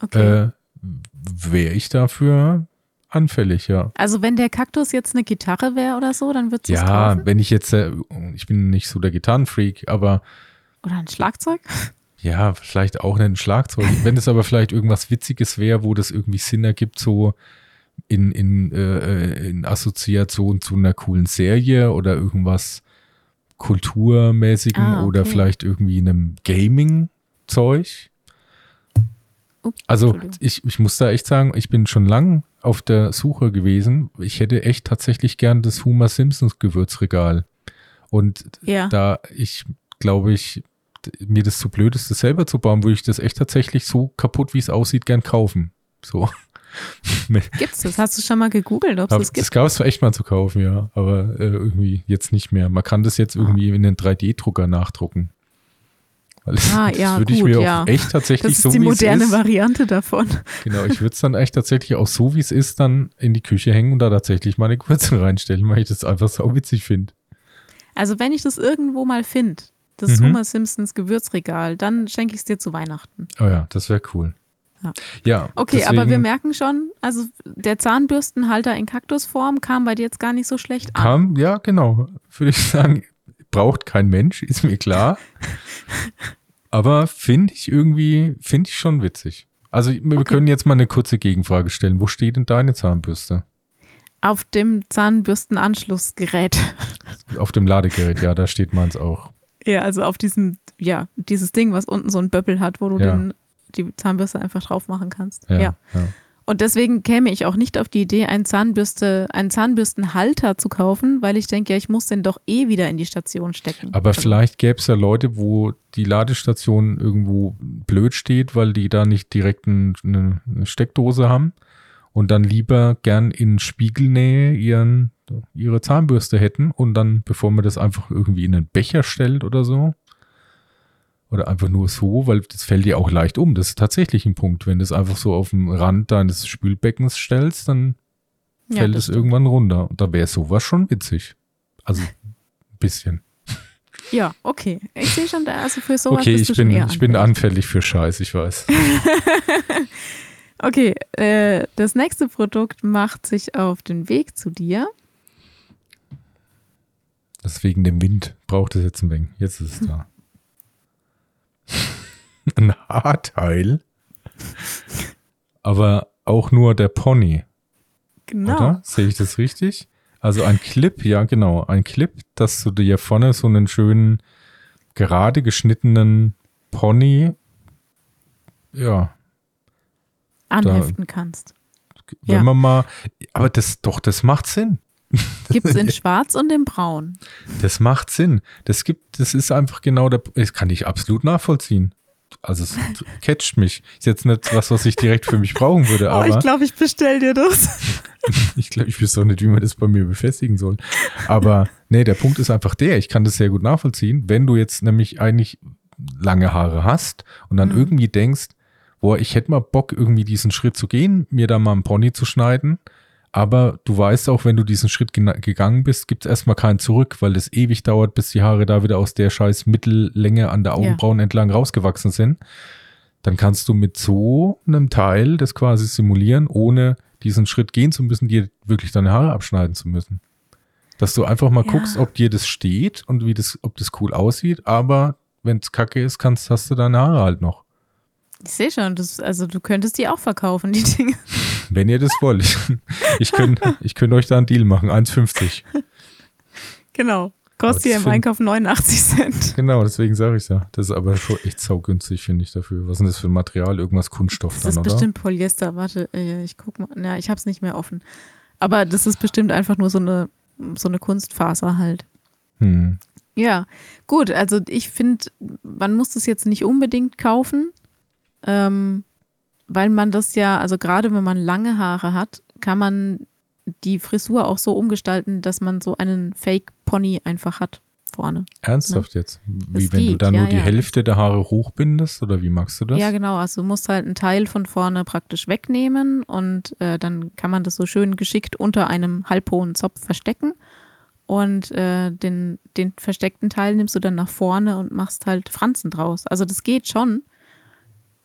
okay. äh, wäre ich dafür anfällig, ja. Also wenn der Kaktus jetzt eine Gitarre wäre oder so, dann würdest du es Ja, kaufen? wenn ich jetzt, äh, ich bin nicht so der Gitarrenfreak, aber Oder ein Schlagzeug? Ja, vielleicht auch ein Schlagzeug. wenn es aber vielleicht irgendwas Witziges wäre, wo das irgendwie Sinn ergibt, so in, in, äh, in Assoziation zu einer coolen Serie oder irgendwas Kulturmäßigen Ah, oder okay. vielleicht irgendwie einem Gaming-Zeug. Also ich, ich muss da echt sagen, ich bin schon lang auf der Suche gewesen. Ich hätte echt tatsächlich gern das Homer Simpsons Gewürzregal. Und Ja. da ich, glaube ich, mir das zu blöd ist, das selber zu bauen, würde ich das echt tatsächlich so kaputt, wie es aussieht, gern kaufen. So. Gibt's das? Hast du schon mal gegoogelt, ob es das das gibt? gab es zwar echt mal zu kaufen, ja, aber äh, irgendwie jetzt nicht mehr. Man kann das jetzt Ah. irgendwie in einen 3D-Drucker nachdrucken. Weil das, Ah, das ja, würde ich gut, mir ja. auch echt tatsächlich Das ist so die wie es moderne ist, Variante davon. Genau, ich würde es dann echt tatsächlich auch so, wie es ist, dann in die Küche hängen und da tatsächlich meine Gewürze reinstellen, weil ich das einfach so witzig finde. Also wenn ich das irgendwo mal finde, das Mhm. Homer Simpsons Gewürzregal, dann schenke ich es dir zu Weihnachten. Oh ja, das wäre cool. Ja. ja Okay, aber wir deswegen merken schon, also der Zahnbürstenhalter in Kaktusform kam bei dir jetzt gar nicht so schlecht an. kam, ja, genau, würde ich sagen, braucht kein Mensch, ist mir klar. aber finde ich irgendwie, finde ich schon witzig. Also wir Okay. können jetzt mal eine kurze Gegenfrage stellen. Wo steht denn deine Zahnbürste? Auf dem Zahnbürstenanschlussgerät. Auf dem Ladegerät, ja, da steht meins auch. Ja, also auf diesem, ja, dieses Ding, was unten so ein Böppel hat, wo du Ja. den, die Zahnbürste einfach drauf machen kannst. Ja, ja. ja. Und deswegen käme ich auch nicht auf die Idee, einen, Zahnbürste, einen Zahnbürstenhalter zu kaufen, weil ich denke, ja, ich muss den doch eh wieder in die Station stecken. Aber vielleicht gäbe es ja Leute, wo die Ladestation irgendwo blöd steht, weil die da nicht direkt ein- eine, eine Steckdose haben und dann lieber gern in Spiegelnähe ihren, ihre Zahnbürste hätten und dann, bevor man das einfach irgendwie in einen Becher stellt oder so, oder einfach nur so, weil das fällt dir auch leicht um. Das ist tatsächlich ein Punkt. Wenn du es einfach so auf dem Rand deines Spülbeckens stellst, dann ja, fällt es stimmt. irgendwann runter. Und da wäre sowas schon witzig. Also ein bisschen. Ja, okay. Ich sehe schon, da, also für sowas Okay, bist ich bin, ich bin anfällig. für Scheiß, ich weiß. Okay, äh, das nächste Produkt macht sich auf den Weg zu dir. Das wegen dem Wind. Braucht es jetzt ein wenig. Jetzt ist es da. ein Haarteil. Aber auch nur der Pony, Genau. oder? Sehe ich das richtig? Also ein Clip, ja genau, ein Clip, dass du dir vorne so einen schönen, gerade geschnittenen Pony, ja, Anheften kannst. wenn Ja. man mal, aber das, doch, das macht Sinn. Gibt es in Schwarz und in Braun. Das macht Sinn. Das gibt, das ist einfach genau der, das kann ich absolut nachvollziehen. Also es catcht mich. Ist jetzt nicht was, was ich direkt für mich brauchen würde, Oh, ich aber glaube, ich bestell dir das. ich glaube, ich wüsste auch nicht, wie man das bei mir befestigen soll. Aber nee, der Punkt ist einfach der, ich kann das sehr gut nachvollziehen, wenn du jetzt nämlich eigentlich lange Haare hast und dann Mhm. irgendwie denkst, boah, ich hätte mal Bock, irgendwie diesen Schritt zu gehen, mir da mal einen Pony zu schneiden. Aber du weißt auch, wenn du diesen Schritt gegangen bist, gibt es erstmal keinen zurück, weil es ewig dauert, bis die Haare da wieder aus der scheiß Mittellänge an der Augenbrauen entlang rausgewachsen sind. Dann kannst du mit so einem Teil das quasi simulieren, ohne diesen Schritt gehen zu müssen, dir wirklich deine Haare abschneiden zu müssen. Dass du einfach mal Ja. guckst, ob dir das steht und wie das, ob das cool aussieht, aber wenn es kacke ist, kannst, hast du deine Haare halt noch. Ich sehe schon, das, also du könntest die auch verkaufen, die Dinge. Wenn ihr das wollt. Ich könnte ich könnt euch da einen Deal machen. 1,50. Genau. Kostet hier das im find- Einkauf 89 Cent. Genau, deswegen sage ich ja. Das ist aber schon echt saugünstig, finde ich dafür. Was ist denn das für ein Material? Irgendwas Kunststoff Das dann, ist oder? bestimmt Polyester. Warte, äh, ich guck mal. Ja, ich habe es nicht mehr offen. Aber das ist bestimmt einfach nur so eine, so eine Kunstfaser halt. Hm. Ja, gut. Also ich finde, man muss das jetzt nicht unbedingt kaufen, ähm, weil man das ja, also gerade wenn man lange Haare hat, kann man die Frisur auch so umgestalten, dass man so einen Fake-Pony einfach hat vorne. Ernsthaft jetzt? Wie Das wenn du geht, da nur ja, die ja. Hälfte der Haare hochbindest oder wie magst du das? Ja, genau. Also du musst halt einen Teil von vorne praktisch wegnehmen und äh, dann kann man das so schön geschickt unter einem halbhohen Zopf verstecken. Und äh, den, den versteckten Teil nimmst du dann nach vorne und machst halt Franzen draus. Also das geht schon.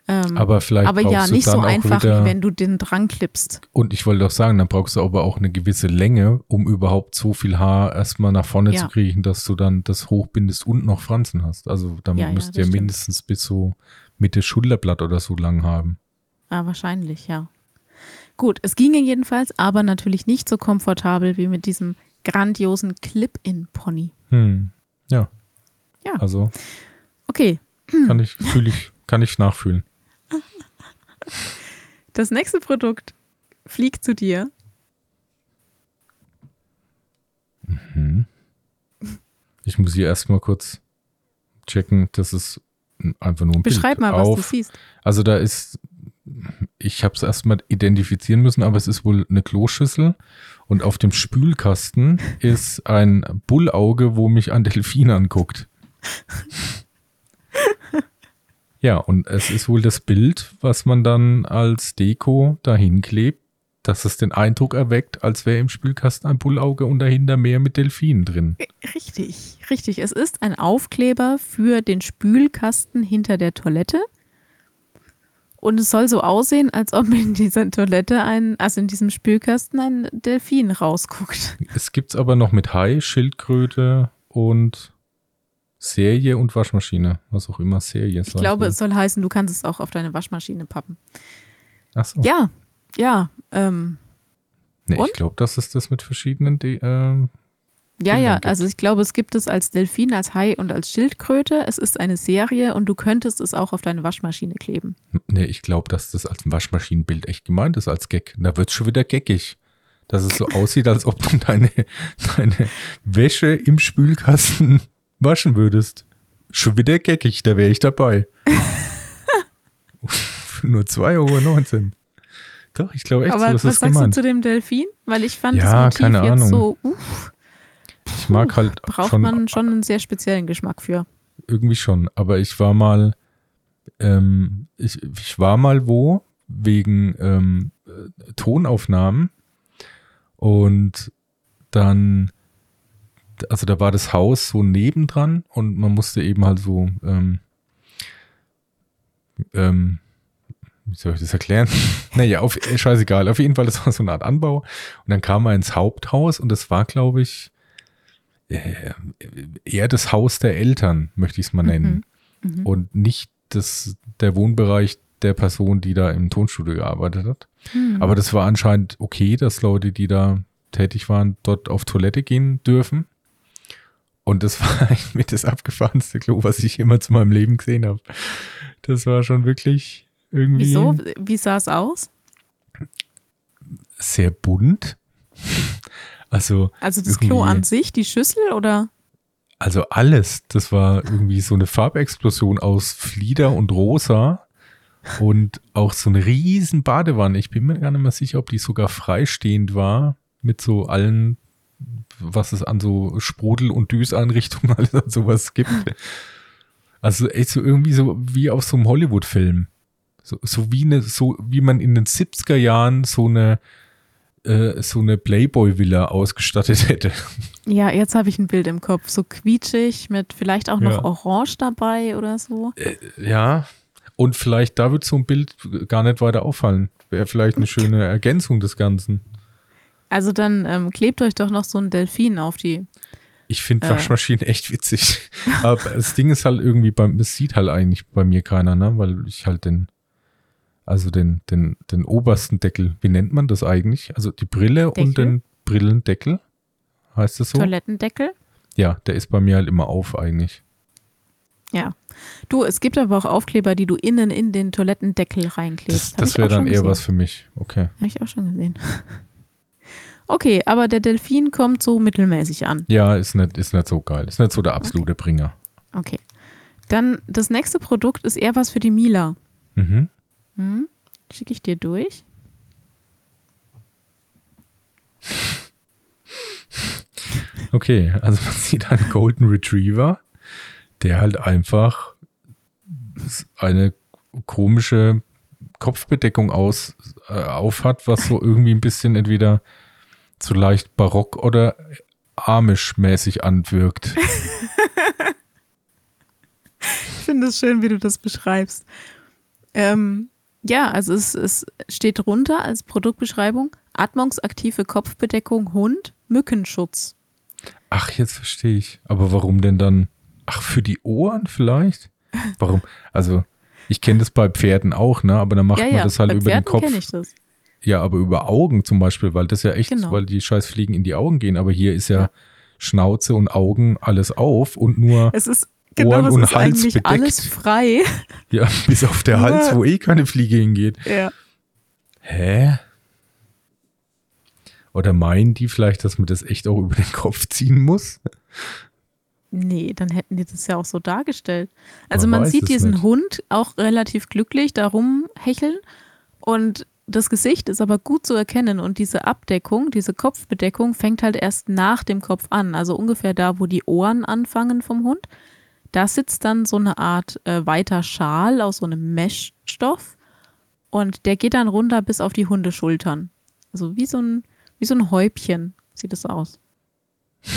Ähm, aber vielleicht aber brauchst ja, du nicht dann so einfach, wieder, wie wenn du den dran klippst. Und ich wollte auch sagen, dann brauchst du aber auch eine gewisse Länge, um überhaupt so viel Haar erstmal nach vorne Ja. zu kriegen, dass du dann das hochbindest und noch Franzen hast. Also damit Ja, ja, müsst ihr mindestens bis so Mitte Schulterblatt oder so lang haben. Ah, wahrscheinlich, ja. Gut, es ginge jedenfalls, aber natürlich nicht so komfortabel wie mit diesem grandiosen Clip-In-Pony. Hm. Ja. Ja. Also Okay, kann ich, fühle ich, kann ich nachfühlen. Das nächste Produkt fliegt zu dir. Ich muss hier erstmal kurz checken, das ist einfach nur ein Beschreib Bild mal, was auf. du siehst. Also da ist, ich habe es erstmal identifizieren müssen, aber es ist wohl eine Kloschüssel und auf dem Spülkasten ist ein Bullauge, wo mich ein Delfin anguckt. Ja, und es ist wohl das Bild, was man dann als Deko dahin klebt, dass es den Eindruck erweckt, als wäre im Spülkasten ein Bullauge und dahinter mehr mit Delfinen drin. Richtig, richtig. Es ist ein Aufkleber für den Spülkasten hinter der Toilette. Und es soll so aussehen, als ob in dieser Toilette ein, also in diesem Spülkasten ein Delfin rausguckt. Es gibt's aber noch mit Hai, Schildkröte und Serie und Waschmaschine. Was auch immer Serie Ich glaube, es soll heißen, du kannst es auch auf deine Waschmaschine pappen. Ach so. Ja, ja, ähm, nee, und? ich glaube, das ist das mit verschiedenen. De ähm, ja, ja. gibt. Also ich glaube, es gibt es als Delfin, als Hai und als Schildkröte. Es ist eine Serie und du könntest es auch auf deine Waschmaschine kleben. nee, ich glaube, dass das als Waschmaschinenbild echt gemeint ist, als Gag. Da wird's schon wieder geckig. Dass es so aussieht, als ob du deine, deine Wäsche im Spülkasten waschen würdest. Schon wieder geckig, da wäre ich dabei. Nur 2,19 Euro. Doch, ich glaube echt, Aber so was ist es sagst gemeint. du zu dem Delfin? Weil ich fand Ja, das Motiv keine jetzt Ahnung. so, uff, Ich mag halt braucht schon man schon einen sehr speziellen Geschmack für. irgendwie schon, aber ich war mal, ähm, ich, ich war mal wo wegen ähm, äh, Tonaufnahmen und dann, also da war das Haus so nebendran und man musste eben halt so, ähm, ähm, wie soll ich das erklären? naja, auf, äh, scheißegal. Auf jeden Fall, das war so eine Art Anbau. Und dann kam man ins Haupthaus und das war, glaube ich, äh, eher das Haus der Eltern, möchte ich es mal nennen. Mhm. Und nicht das, der Wohnbereich der Person, die da im Tonstudio gearbeitet hat. Mhm. Aber das war anscheinend okay, dass Leute, die da tätig waren, dort auf Toilette gehen dürfen. Und das war eigentlich mit das abgefahrenste Klo, was ich jemals in meinem Leben gesehen habe. Das war schon wirklich irgendwie Wieso? Wie sah es aus? sehr bunt. Also, Also das Klo an sich, die Schüssel oder? also alles. Das war irgendwie so eine Farbexplosion aus Flieder und Rosa und auch so eine riesen Badewanne. Ich bin mir gar nicht mehr sicher, ob die sogar freistehend war mit so allen, was es an so Sprudel- und Düseinrichtungen alles an sowas gibt. Also echt so irgendwie so wie auf so einem Hollywood-Film. So, so wie eine, so wie man in den 70er Jahren so eine äh, so eine Playboy-Villa ausgestattet hätte. Ja, jetzt habe ich ein Bild im Kopf. So quietschig mit vielleicht auch noch Ja. Orange dabei oder so. Ja, und vielleicht da wird so ein Bild gar nicht weiter auffallen. Wäre vielleicht eine schöne Ergänzung des Ganzen. Also dann ähm, klebt euch doch noch so ein Delfin auf die. Ich finde Äh. Waschmaschinen echt witzig. Aber das Ding ist halt irgendwie, beim, es sieht halt eigentlich bei mir keiner, ne? Weil ich halt den, also den, den, den obersten Deckel, wie nennt man das eigentlich? Also die Brille und Deckel? den Brillendeckel. Heißt das so? Toilettendeckel. Ja, der ist bei mir halt immer auf eigentlich. Ja. Du, es gibt aber auch Aufkleber, die du innen in den Toilettendeckel reinklebst. Das, das wäre dann eher gesehen. was für mich. Okay. Habe ich auch schon gesehen. Okay, aber der Delfin kommt so mittelmäßig an. Ja, ist nicht, ist nicht so geil. Ist nicht so der absolute Bringer. Okay. Dann das nächste Produkt ist eher was für die Mila. Mhm. Hm? Schicke ich dir durch. Okay, also man sieht einen Golden Retriever, der halt einfach eine komische Kopfbedeckung aus, äh, auf hat, was so irgendwie ein bisschen entweder zu leicht barock oder amish-mäßig anwirkt. Ich finde es schön, wie du das beschreibst. Ähm, ja, also es, es steht drunter als Produktbeschreibung atmungsaktive Kopfbedeckung Hund, Mückenschutz. Ach, jetzt verstehe ich. Aber warum denn dann? Ach, für die Ohren vielleicht? Warum? Also, ich kenne das bei Pferden auch, ne? Aber dann macht ja, man ja, das halt bei über Pferden den Kopf. kenne ich das. Ja, aber über Augen zum Beispiel, weil das ja echt, Genau. weil die scheiß Fliegen in die Augen gehen. Aber hier ist ja, Schnauze und Augen alles auf und nur, Es ist genau, Ohren und ist Hals eigentlich bedeckt. alles frei. ja, bis auf der Hals, wo eh keine Fliege hingeht. Ja. Hä? Oder meinen die vielleicht, dass man das echt auch über den Kopf ziehen muss? Nee, dann hätten die das ja auch so dargestellt. Also Man man sieht es diesen nicht. Hund auch relativ glücklich da rumhecheln und das Gesicht ist aber gut zu erkennen und diese Abdeckung, diese Kopfbedeckung fängt halt erst nach dem Kopf an, also ungefähr da, wo die Ohren anfangen vom Hund. Da sitzt dann so eine Art äh, weiter Schal aus so einem Meshstoff und der geht dann runter bis auf die Hundeschultern. Also wie so ein, wie so ein Häubchen sieht es aus.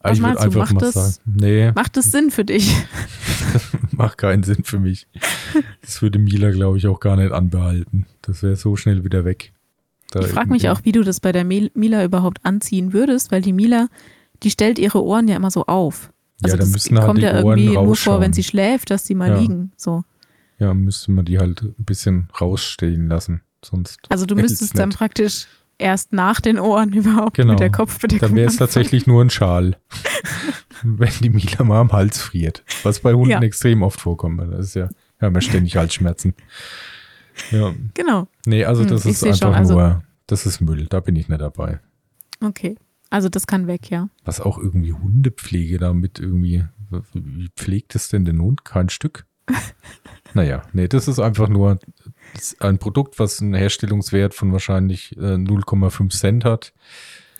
Ah, ich meinst du, macht das- sagen, nee, Macht es Sinn für dich? macht keinen Sinn für mich. Das würde Mila, glaube ich, auch gar nicht anbehalten. Das wäre so schnell wieder weg. Da Ich frage mich auch, wie du das bei der Mil- Mila überhaupt anziehen würdest, weil die Mila, die stellt ihre Ohren ja immer so auf. Also ja, da das müssen halt kommt die ja irgendwie nur vor, wenn sie schläft, dass die mal Ja. liegen. So. Ja, müsste man die halt ein bisschen rausstehen lassen. Sonst Also du müsstest dann nicht. praktisch erst nach den Ohren überhaupt Genau. mit der Kopfbedeckung Dann wäre es tatsächlich nur ein Schal. wenn die Mila mal am Hals friert. Was bei Hunden Ja. extrem oft vorkommt. Das ist ja, wir haben ja ständig Halsschmerzen. Ja, Genau, nee, also Hm, das ich ist einfach schon, also- nur, das ist Müll. Da bin ich nicht dabei. okay. Also das kann weg, ja. Was auch irgendwie Hundepflege damit irgendwie, wie pflegt es denn den Hund? Kein Stück? naja, nee, das ist einfach nur ein Produkt, was einen Herstellungswert von wahrscheinlich äh, 0,5 Cent hat,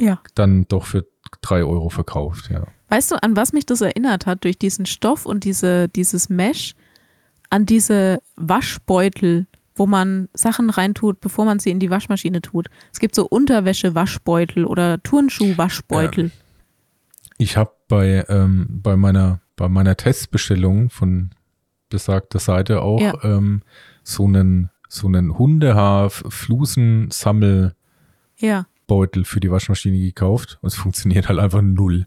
Ja. dann doch für 3 Euro verkauft, ja. Weißt du, an was mich das erinnert hat, durch diesen Stoff und diese, dieses Mesh, an diese Waschbeutel, wo man Sachen reintut, bevor man sie in die Waschmaschine tut. Es gibt so Unterwäsche-Waschbeutel oder Turnschuh-Waschbeutel. Ich habe bei, ähm, bei, meiner, bei meiner Testbestellung von besagter Seite auch Ja. ähm, so einen, so einen Hundehaar-Flusen-Sammelbeutel Ja. Für die Waschmaschine gekauft und es funktioniert halt einfach null.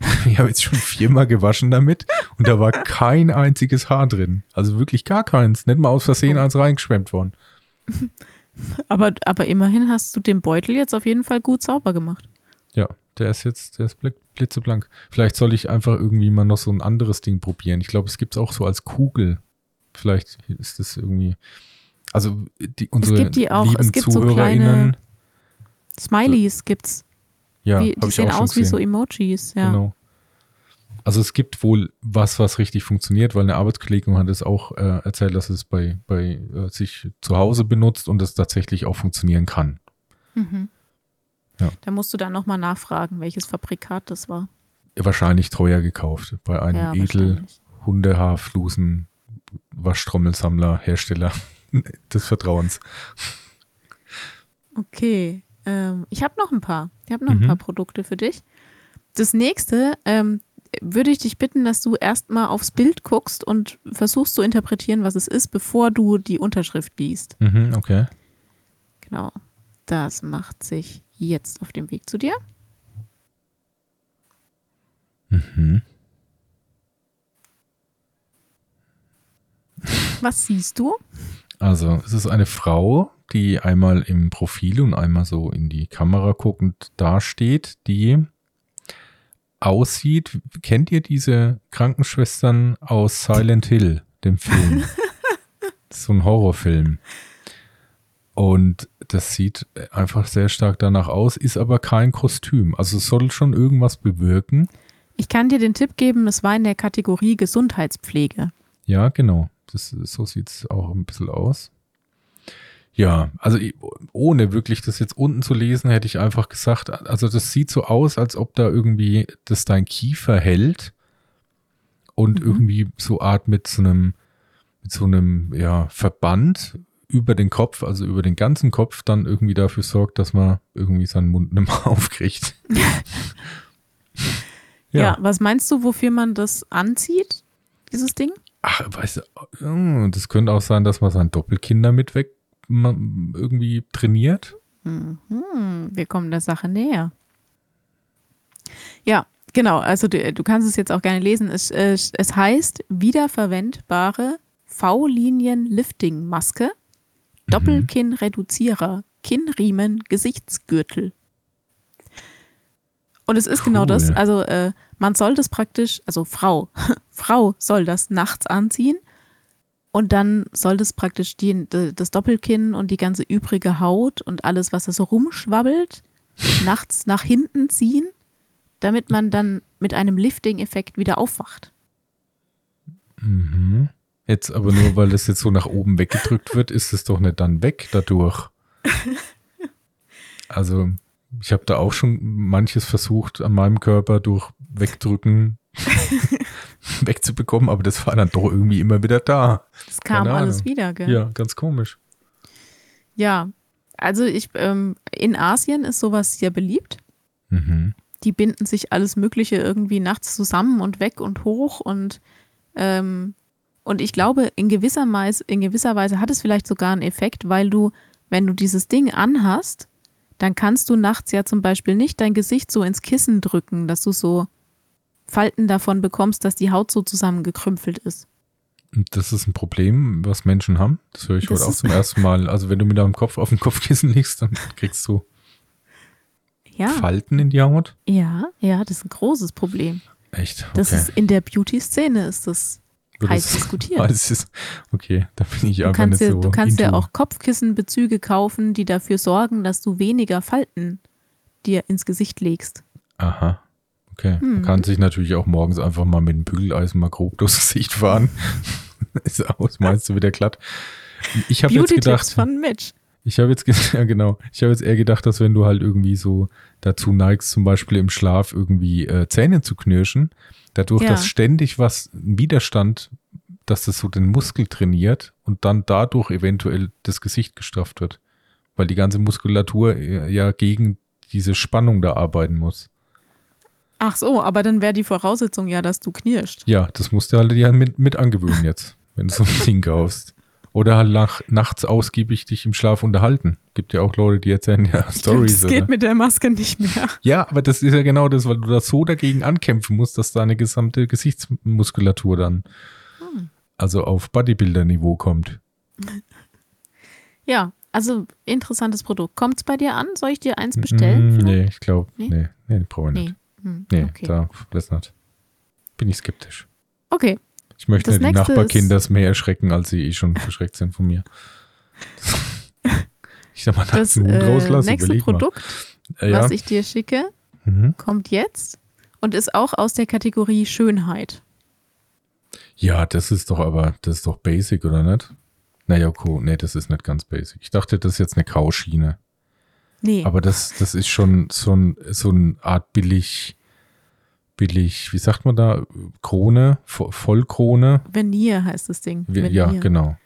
Ich habe jetzt schon viermal gewaschen damit und da war kein einziges Haar drin. Also wirklich gar keins. Nicht mal aus Versehen eins reingeschwemmt worden. Aber, aber immerhin hast du den Beutel jetzt auf jeden Fall gut sauber gemacht. Ja, der ist jetzt, der ist blitzeblank. Vielleicht soll ich einfach irgendwie mal noch so ein anderes Ding probieren. Ich glaube, es gibt es auch so als Kugel. Vielleicht ist das irgendwie. Also die, unsere gibt die auch. lieben Es gibt so kleine- Smileys gibt's. ja, wie, die sehen aus wie so. Emojis, ja. Genau. Also es gibt wohl was, was richtig funktioniert, weil eine Arbeitskollegin hat es auch äh, erzählt, dass es bei, bei äh, sich zu Hause benutzt und es tatsächlich auch funktionieren kann. Mhm. Ja. Da musst du dann nochmal nachfragen, welches Fabrikat das war. Wahrscheinlich teuer gekauft bei einem ja, edel. Hundehaarflusen Waschtrommelsammler Hersteller des Vertrauens. Okay, ähm, ich habe noch ein paar. Ich habe noch Mhm. ein paar Produkte für dich. Das nächste ähm, würde ich dich bitten, dass du erstmal aufs Bild guckst und versuchst zu interpretieren, was es ist, bevor du die Unterschrift liest. Mhm, okay. Genau. Das macht sich jetzt auf dem Weg zu dir. Mhm. Was siehst du? Also es ist eine Frau, die einmal im Profil und einmal so in die Kamera guckend dasteht, die aussieht. Kennt ihr diese Krankenschwestern aus Silent Hill, dem Film? So ein Horrorfilm. Und das sieht einfach sehr stark danach aus, ist aber kein Kostüm. Also es soll schon irgendwas bewirken. Ich kann dir den Tipp geben, es war in der Kategorie Gesundheitspflege. Ja, genau. Das, so sieht es auch ein bisschen aus. Ja, also ohne wirklich das jetzt unten zu lesen, hätte ich einfach gesagt, also das sieht so aus, als ob da irgendwie das dein Kiefer hält und Mhm. irgendwie so Art mit so einem, mit so einem, ja, Verband über den Kopf, also über den ganzen Kopf dann irgendwie dafür sorgt, dass man irgendwie seinen Mund nicht mehr aufkriegt. Ja. was meinst du, wofür man das anzieht, dieses Ding? Ach, weißt du, oh, das könnte auch sein, dass man sein Doppelkinn damit weg irgendwie trainiert. Mhm, wir kommen der Sache näher. Ja, genau. Also du, du kannst es jetzt auch gerne lesen. Es, äh, es heißt wiederverwendbare V-Linien-Lifting-Maske Doppelkinnreduzierer, Kinnriemen, Gesichtsgürtel. Und es ist genau das, Cool. also äh, man soll das praktisch, also Frau, Frau soll das nachts anziehen und dann soll das praktisch die, das Doppelkinn und die ganze übrige Haut und alles, was da so rumschwabbelt, nachts nach hinten ziehen, damit man dann mit einem Lifting-Effekt wieder aufwacht. Mhm. Jetzt aber nur, weil das jetzt so nach oben weggedrückt wird, ist es doch nicht dann weg dadurch. Also, ich habe da auch schon manches versucht, an meinem Körper durch Wegdrücken wegzubekommen, aber das war dann doch irgendwie immer wieder da. Das kam Keine alles Ahnung. wieder, gell? Ja, ganz komisch. Ja, also ich, ähm, in Asien ist sowas sehr beliebt. Mhm. Die binden sich alles Mögliche irgendwie nachts zusammen und weg und hoch und ähm, und ich glaube, in gewisser, Weise, in gewisser Weise hat es vielleicht sogar einen Effekt, weil du, wenn du dieses Ding anhast, dann kannst du nachts ja zum Beispiel nicht dein Gesicht so ins Kissen drücken, dass du so Falten davon bekommst, dass die Haut so zusammengekrümpelt ist. Das ist ein Problem, was Menschen haben. Das höre ich Das heute auch zum ersten Mal. Also, wenn du mit deinem Kopf auf dem Kopfkissen liegst, dann kriegst du Ja, Falten in die Haut. ja, ja, das ist ein großes Problem. Echt? Okay. Das ist in der Beauty-Szene ist das heiß diskutiert. Ist, okay, da bin ich Du einfach kannst, nicht dir, so. du kannst dir into. auch Kopfkissenbezüge kaufen, die dafür sorgen, dass du weniger Falten dir ins Gesicht legst. Aha. Okay. Man Hm. kann sich natürlich auch morgens einfach mal mit dem Bügeleisen mal grob durchs Gesicht fahren. ist aus, meinst du wieder glatt. Ich habe jetzt gedacht, von Mitch. ich habe jetzt, ja genau, ich habe jetzt eher gedacht, dass wenn du halt irgendwie so dazu neigst, zum Beispiel im Schlaf irgendwie äh, Zähne zu knirschen, dadurch, Ja. dass ständig was, Widerstand, dass das so den Muskel trainiert und dann dadurch eventuell das Gesicht gestrafft wird. Weil die ganze Muskulatur äh, ja gegen diese Spannung da arbeiten muss. Ach so, aber dann wäre die Voraussetzung ja, dass du knirscht. Ja, das musst du halt ja mit, mit angewöhnen jetzt, wenn du so ein Ding kaufst. Oder halt nach, nachts ausgiebig dich im Schlaf unterhalten. Gibt ja auch Leute, die erzählen ja Stories. Das geht oder? mit der Maske nicht mehr. Ja, aber das ist ja genau das, weil du da so dagegen ankämpfen musst, dass deine gesamte Gesichtsmuskulatur dann Hm. also auf Bodybuilder-Niveau kommt. Ja, also interessantes Produkt. Kommt's bei dir an? Soll ich dir eins bestellen? Mm, nee, ich glaube, Nee? nee, nee, nee brauche ich Nee. nicht. Hm, Nee, okay. da, das nicht. Bin ich skeptisch. okay. Ich möchte Das nicht die Nachbarkinder mehr erschrecken, als sie eh schon verschreckt sind von mir. Ich sag mal, Das einen Hund äh, rauslassen, nächste. Produkt, Äh, ja. was ich dir schicke, Mhm. kommt jetzt und ist auch aus der Kategorie Schönheit. ja, das ist doch aber, das ist doch basic, oder nicht? Naja, okay, nee, das ist nicht ganz basic. Ich dachte, das ist jetzt eine Kauschiene. Nee. Aber das, das ist schon so, ein, so eine Art billig, billig, wie sagt man da? Krone, Vo- Vollkrone? Venier heißt das Ding. Wie- Ja, Venier. genau.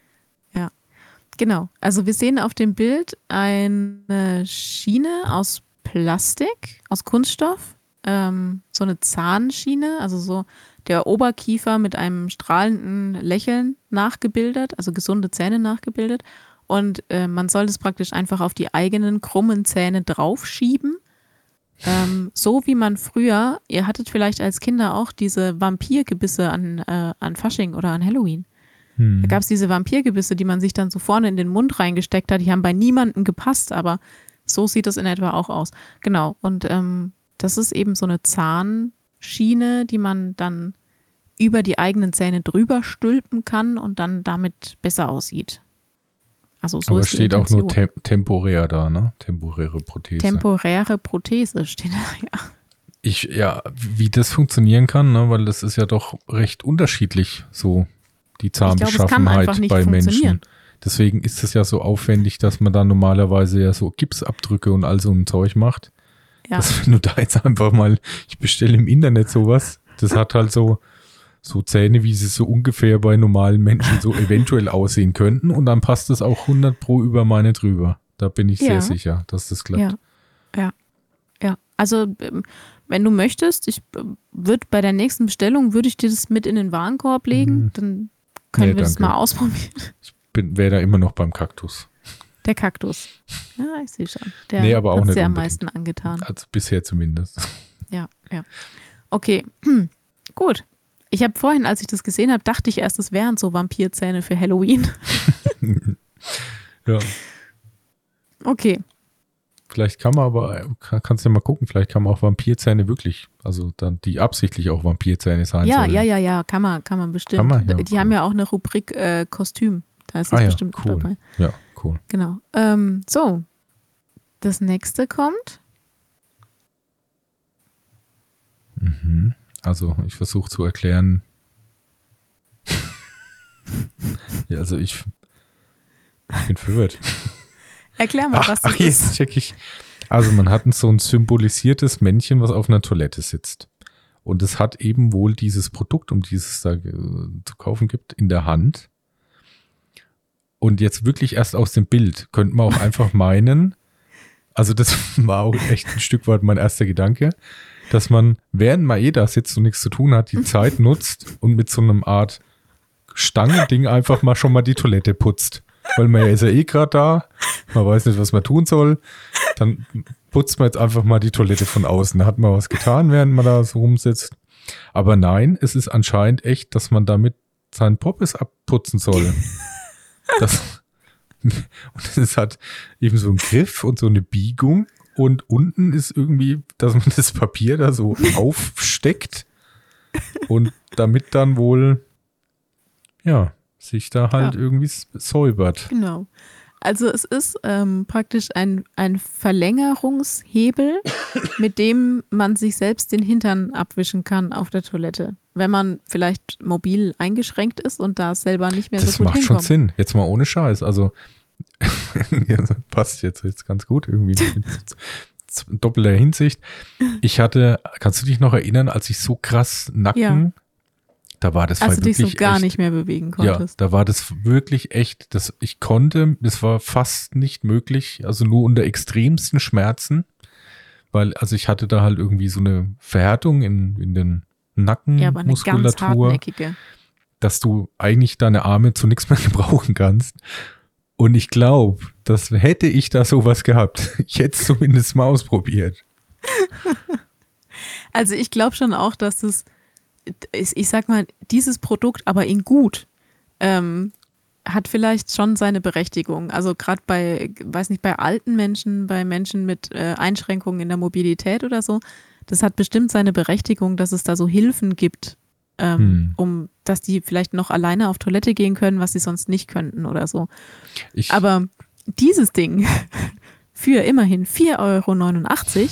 Genau. Also wir sehen auf dem Bild eine Schiene aus Plastik, aus Kunststoff, ähm, so eine Zahnschiene, also so der Oberkiefer mit einem strahlenden Lächeln nachgebildet, also gesunde Zähne nachgebildet. Und äh, man soll das praktisch einfach auf die eigenen krummen Zähne draufschieben. Ähm, so wie man früher, ihr hattet vielleicht als Kinder auch diese Vampirgebisse an, äh, an Fasching oder an Halloween. Hm. Da gab es diese Vampirgebisse, die man sich dann so vorne in den Mund reingesteckt hat. Die haben bei niemandem gepasst, aber so sieht das in etwa auch aus. Genau. Und ähm, das ist eben so eine Zahnschiene, die man dann über die eigenen Zähne drüber stülpen kann und dann damit besser aussieht. Also so Aber ist steht auch nur tem temporär da, ne? Temporäre Prothese. temporäre Prothese steht da. Ja. ich, ja, wie das funktionieren kann, ne? Weil das ist ja doch recht unterschiedlich, so die Zahnbeschaffenheit nicht bei Menschen. Deswegen ist es ja so aufwendig, dass man da normalerweise ja so Gipsabdrücke und all so ein Zeug macht. Ja. Dass wenn du da jetzt einfach mal, ich bestelle im Internet sowas, das hat halt so, so Zähne, wie sie so ungefähr bei normalen Menschen so eventuell aussehen könnten und dann passt es auch 100 pro über meine drüber. Da bin ich Ja. sehr sicher, dass das klappt. Ja, ja, ja. Also ähm, wenn du möchtest, ich würde bei der nächsten Bestellung würde ich dir das mit in den Warenkorb legen, Mhm. dann können Nee, wir das danke. mal ausprobieren. Bin, wäre da immer noch beim Kaktus. Der Kaktus. Ja, ich sehe schon. Der Nee, aber auch hat's nicht dir am meisten angetan. Also bisher zumindest. Ja, ja. Okay, gut. Ich habe vorhin, als ich das gesehen habe, dachte ich erst, es wären so Vampirzähne für Halloween. Ja. Okay. Vielleicht kann man aber, kann, kannst du ja mal gucken, vielleicht kann man auch Vampirzähne wirklich, also dann die absichtlich auch Vampirzähne sein Ja, sollen. ja, ja, ja, kann man, kann man bestimmt. Kann man, ja, die cool. haben ja auch eine Rubrik äh, Kostüm. Da ist das Ah ja, bestimmt cool. dabei. Ja, cool. Genau. Ähm, so. Das nächste kommt. Mhm. Also ich versuche zu erklären. ja, also ich, ich bin verwirrt. Erklär mal, Ach, was das ach ist. jetzt check ich. Also man hat so ein symbolisiertes Männchen, was auf einer Toilette sitzt. Und es hat eben wohl dieses Produkt, um dieses da zu kaufen gibt, in der Hand. Und jetzt wirklich erst aus dem Bild könnte man auch einfach meinen, also das war auch echt ein Stück weit mein erster Gedanke, dass man, während man eh da sitzt und nichts zu tun hat, die Zeit nutzt und mit so einem Art Stangending einfach mal schon mal die Toilette putzt. Weil man ja ist ja eh gerade da, man weiß nicht, was man tun soll. Dann putzt man jetzt einfach mal die Toilette von außen. Da hat man was getan, während man da so rumsitzt. Aber nein, es ist anscheinend echt, dass man damit seinen Poppes abputzen soll. Das, und es hat eben so einen Griff und so eine Biegung. Und unten ist irgendwie, dass man das Papier da so aufsteckt und damit dann wohl, ja, sich da halt Ja. irgendwie säubert. Genau. Also es ist ähm, praktisch ein, ein Verlängerungshebel, mit dem man sich selbst den Hintern abwischen kann auf der Toilette. Wenn man vielleicht mobil eingeschränkt ist und da selber nicht mehr Das so gut macht schon hinkommt. Sinn. Jetzt mal ohne Scheiß. Also das passt jetzt, jetzt ganz gut irgendwie. in doppelter Hinsicht. Ich hatte, kannst du dich noch erinnern, als ich so krass Nacken, Ja. da war das Also war dich so wirklich gar echt, nicht mehr bewegen Ja, konntest. da war das wirklich echt, das, ich konnte, das war fast nicht möglich, also nur unter extremsten Schmerzen, weil, also ich hatte da halt irgendwie so eine Verhärtung in, in den Ja, Nackenmuskulatur hartnäckige. dass du eigentlich deine Arme zu nichts mehr gebrauchen kannst. Und ich glaube, dass hätte ich da sowas gehabt, ich hätte es zumindest mal ausprobiert. Also ich glaube schon auch, dass das, ich ich sag mal, dieses Produkt, aber in gut, ähm, hat vielleicht schon seine Berechtigung. Also gerade bei, weiß nicht, bei alten Menschen, bei Menschen mit äh, Einschränkungen in der Mobilität oder so, das hat bestimmt seine Berechtigung, dass es da so Hilfen gibt, ähm, Hm. um, dass die vielleicht noch alleine auf Toilette gehen können, was sie sonst nicht könnten oder so. Ich, Aber dieses Ding für immerhin 4,89 Euro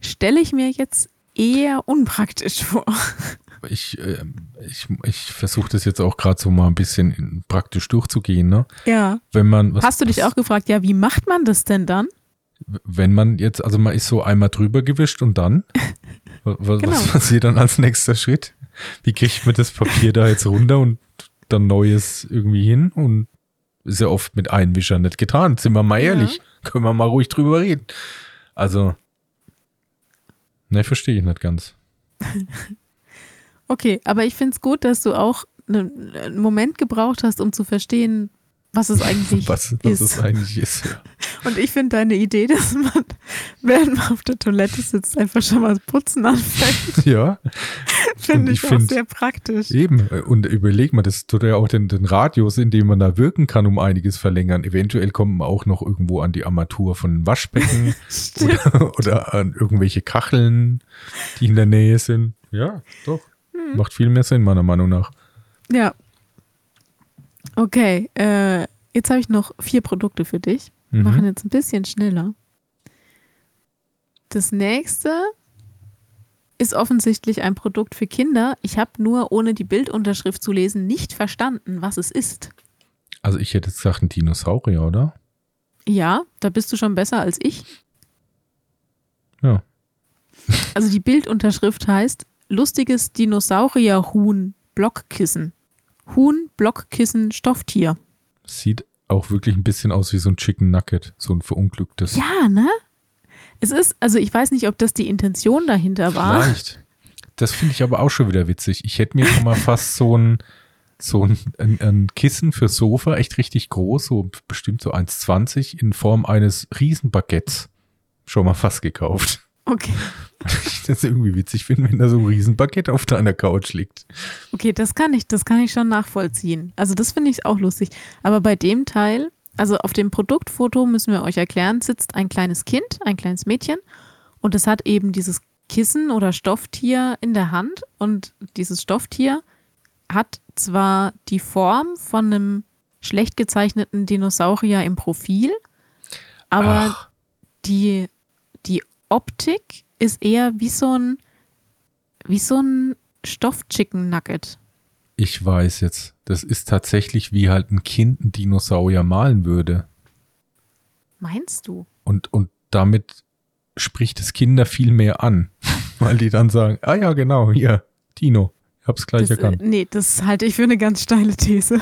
stelle ich mir jetzt eher unpraktisch vor. ich, äh, ich, ich versuche das jetzt auch gerade so mal ein bisschen praktisch durchzugehen. Ne? Ja. Wenn man, was, Hast du dich auch gefragt, ja, wie macht man das denn dann? wenn man jetzt, also man ist so einmal drüber gewischt und dann, was, Genau. was passiert dann als nächster Schritt? Wie kriegt man das Papier da jetzt runter und dann Neues irgendwie hin? Und ist ja oft mit Einwischern nicht getan. Sind wir mal Ja. ehrlich. Können wir mal ruhig drüber reden. Also, ne, verstehe ich nicht ganz. Okay, aber ich finde es gut, dass du auch ne- einen Moment gebraucht hast, um zu verstehen, was es eigentlich Was, was ist. es eigentlich ist. Ja. Und ich finde deine Idee, dass man, während man auf der Toilette sitzt, einfach schon mal putzen anfängt, ja, finde ich ich, auch find- sehr praktisch. eben. Und überleg mal, das tut ja auch den, den Radius, in dem man da wirken kann, um einiges verlängern. Eventuell kommt man auch noch irgendwo an die Armatur von Waschbecken oder, oder an irgendwelche Kacheln, die in der Nähe sind. Ja, doch. Hm. Macht viel mehr Sinn, meiner Meinung nach. Ja. Okay, äh, jetzt habe ich noch vier Produkte für dich. Mhm. Machen jetzt ein bisschen schneller. Das nächste ist offensichtlich ein Produkt für Kinder. Ich habe nur, ohne die Bildunterschrift zu lesen, nicht verstanden, was es ist. Also ich hätte jetzt gesagt, ein Dinosaurier, oder? Ja, da bist du schon besser als ich. Ja. Also die Bildunterschrift heißt lustiges Dinosaurierhuhn Blockkissen. Huhn Blockkissen Stofftier. Sieht auch wirklich ein bisschen aus wie so ein Chicken Nugget, so ein verunglücktes. Ja, ne? Es ist, also ich weiß nicht, ob das die Intention dahinter war. Vielleicht. Das finde ich aber auch schon wieder witzig. Ich hätte mir schon mal fast so ein, so ein, ein, ein Kissen für Sofa, echt richtig groß, so bestimmt so 1,20 in Form eines Riesenbaguettes schon mal fast gekauft. Okay. Ich das irgendwie witzig finde, wenn da so ein Riesenbaguette auf deiner Couch liegt. Okay, das kann ich, das kann ich schon nachvollziehen. Also das finde ich auch lustig. Aber bei dem Teil, also auf dem Produktfoto müssen wir euch erklären, sitzt ein kleines Kind, ein kleines Mädchen und es hat eben dieses Kissen oder Stofftier in der Hand und dieses Stofftier hat zwar die Form von einem schlecht gezeichneten Dinosaurier im Profil, aber Ach. die, die Optik ist eher wie so ein, wie so ein Stoff-Chicken Nugget. Ich weiß jetzt. Das ist tatsächlich wie halt ein Kind einen Dinosaurier malen würde. Meinst du? Und, und damit spricht es Kinder viel mehr an. Weil die dann sagen, ah ja, genau, hier, Dino. Ich hab's gleich Das, äh, erkannt. nee, das halte ich für eine ganz steile These.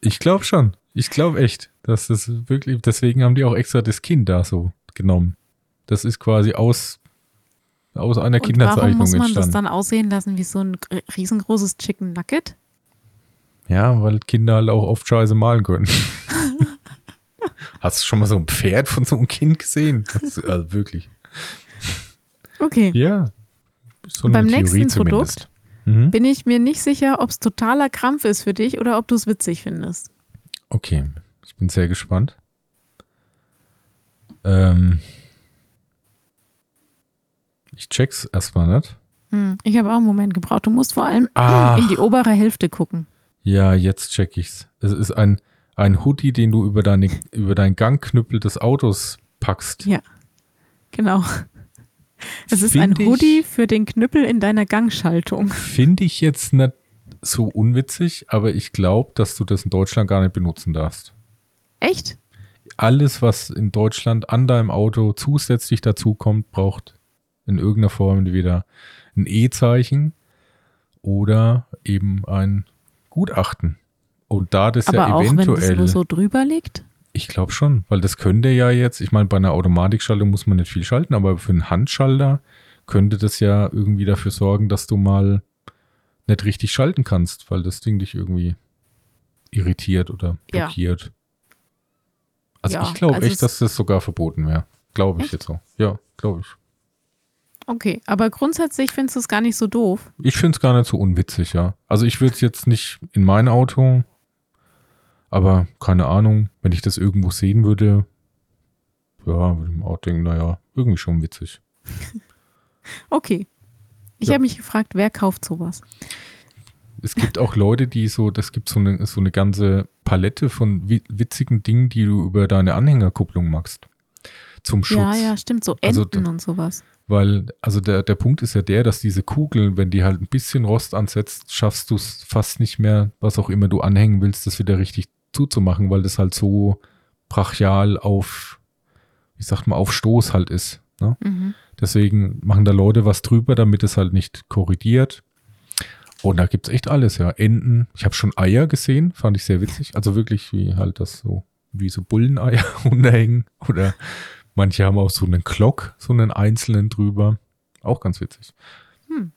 Ich glaube schon. Ich glaube echt, dass das wirklich, deswegen haben die auch extra das Kind da so genommen. Das ist quasi aus, aus einer Und warum Kinderzeichnung muss man das entstanden. dann aussehen lassen wie so ein gr- riesengroßes Chicken Nugget? Ja, weil Kinder halt auch oft Scheiße malen können. Hast du schon mal so ein Pferd von so einem Kind gesehen? Das, also wirklich. Okay. Ja. So Beim nächsten zumindest. Produkt Mhm. bin ich mir nicht sicher, ob es totaler Krampf ist für dich oder ob du es witzig findest. Okay, ich bin sehr gespannt. Ähm, ich check's erstmal nicht. Hm, ich habe auch einen Moment gebraucht. Du musst vor allem Ah. in die obere Hälfte gucken. Ja, jetzt check ich's. Es ist ein, ein Hoodie, den du über, deine, über deinen Gangknüppel des Autos packst. Ja, genau. Es ist Find ein ich- Hoodie für den Knüppel in deiner Gangschaltung. Finde ich jetzt nicht so unwitzig, aber ich glaube, dass du das in Deutschland gar nicht benutzen darfst. Echt? Alles, was in Deutschland an deinem Auto zusätzlich dazu kommt, braucht in irgendeiner Form entweder ein E-Zeichen oder eben ein Gutachten. Und da das Aber ja auch wenn das eventuell, nur so drüber liegt? ich glaube schon, weil das könnte ja jetzt, ich meine, bei einer Automatikschaltung muss man nicht viel schalten, aber für einen Handschalter könnte das ja irgendwie dafür sorgen, dass du mal nicht richtig schalten kannst, weil das Ding dich irgendwie irritiert oder Ja. blockiert. Also Ja, ich glaube also echt, dass das sogar verboten wäre. Glaube ich Echt? jetzt so. Ja, glaube ich. Okay, aber grundsätzlich findest du es gar nicht so doof. Ich finde es gar nicht so unwitzig, ja. Also ich würde es jetzt nicht in mein Auto, aber keine Ahnung, wenn ich das irgendwo sehen würde, ja, würde ich mir auch denken, naja, irgendwie schon witzig. Okay. Ich Ja. habe mich gefragt, wer kauft sowas? Es gibt auch Leute, die so, das gibt so eine, so eine ganze Palette von wi- witzigen Dingen, die du über deine Anhängerkupplung machst. Zum Schutz. Ja, ja, stimmt, so Also Enten d- und sowas. Weil, also der, der Punkt ist ja der, dass diese Kugeln, wenn die halt ein bisschen Rost ansetzt, schaffst du es fast nicht mehr, was auch immer du anhängen willst, das wieder richtig zuzumachen, weil das halt so brachial auf, wie sagt man, auf Stoß halt ist. Ne? Mhm. Deswegen machen da Leute was drüber, damit es halt nicht korrigiert. Und da gibt's echt alles, ja. Enten. Ich habe schon Eier gesehen, fand ich sehr witzig. Also wirklich, wie halt das so, wie so Bulleneier runterhängen. Oder manche haben auch so einen Glock, so einen einzelnen drüber. Auch ganz witzig. Hm.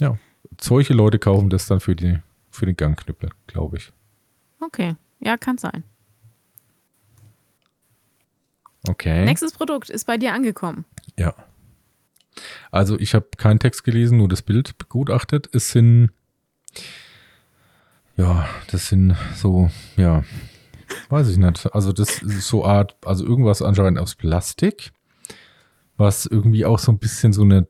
Ja. Solche Leute kaufen das dann für, die, für den Gangknüppel, glaube ich. Okay, ja, kann sein. Okay. Nächstes Produkt ist bei dir angekommen. Ja. Also ich habe keinen Text gelesen, nur das Bild begutachtet. Es sind, ja, das sind so, ja, weiß ich nicht. Also das ist so Art, also irgendwas anscheinend aus Plastik, was irgendwie auch so ein bisschen so eine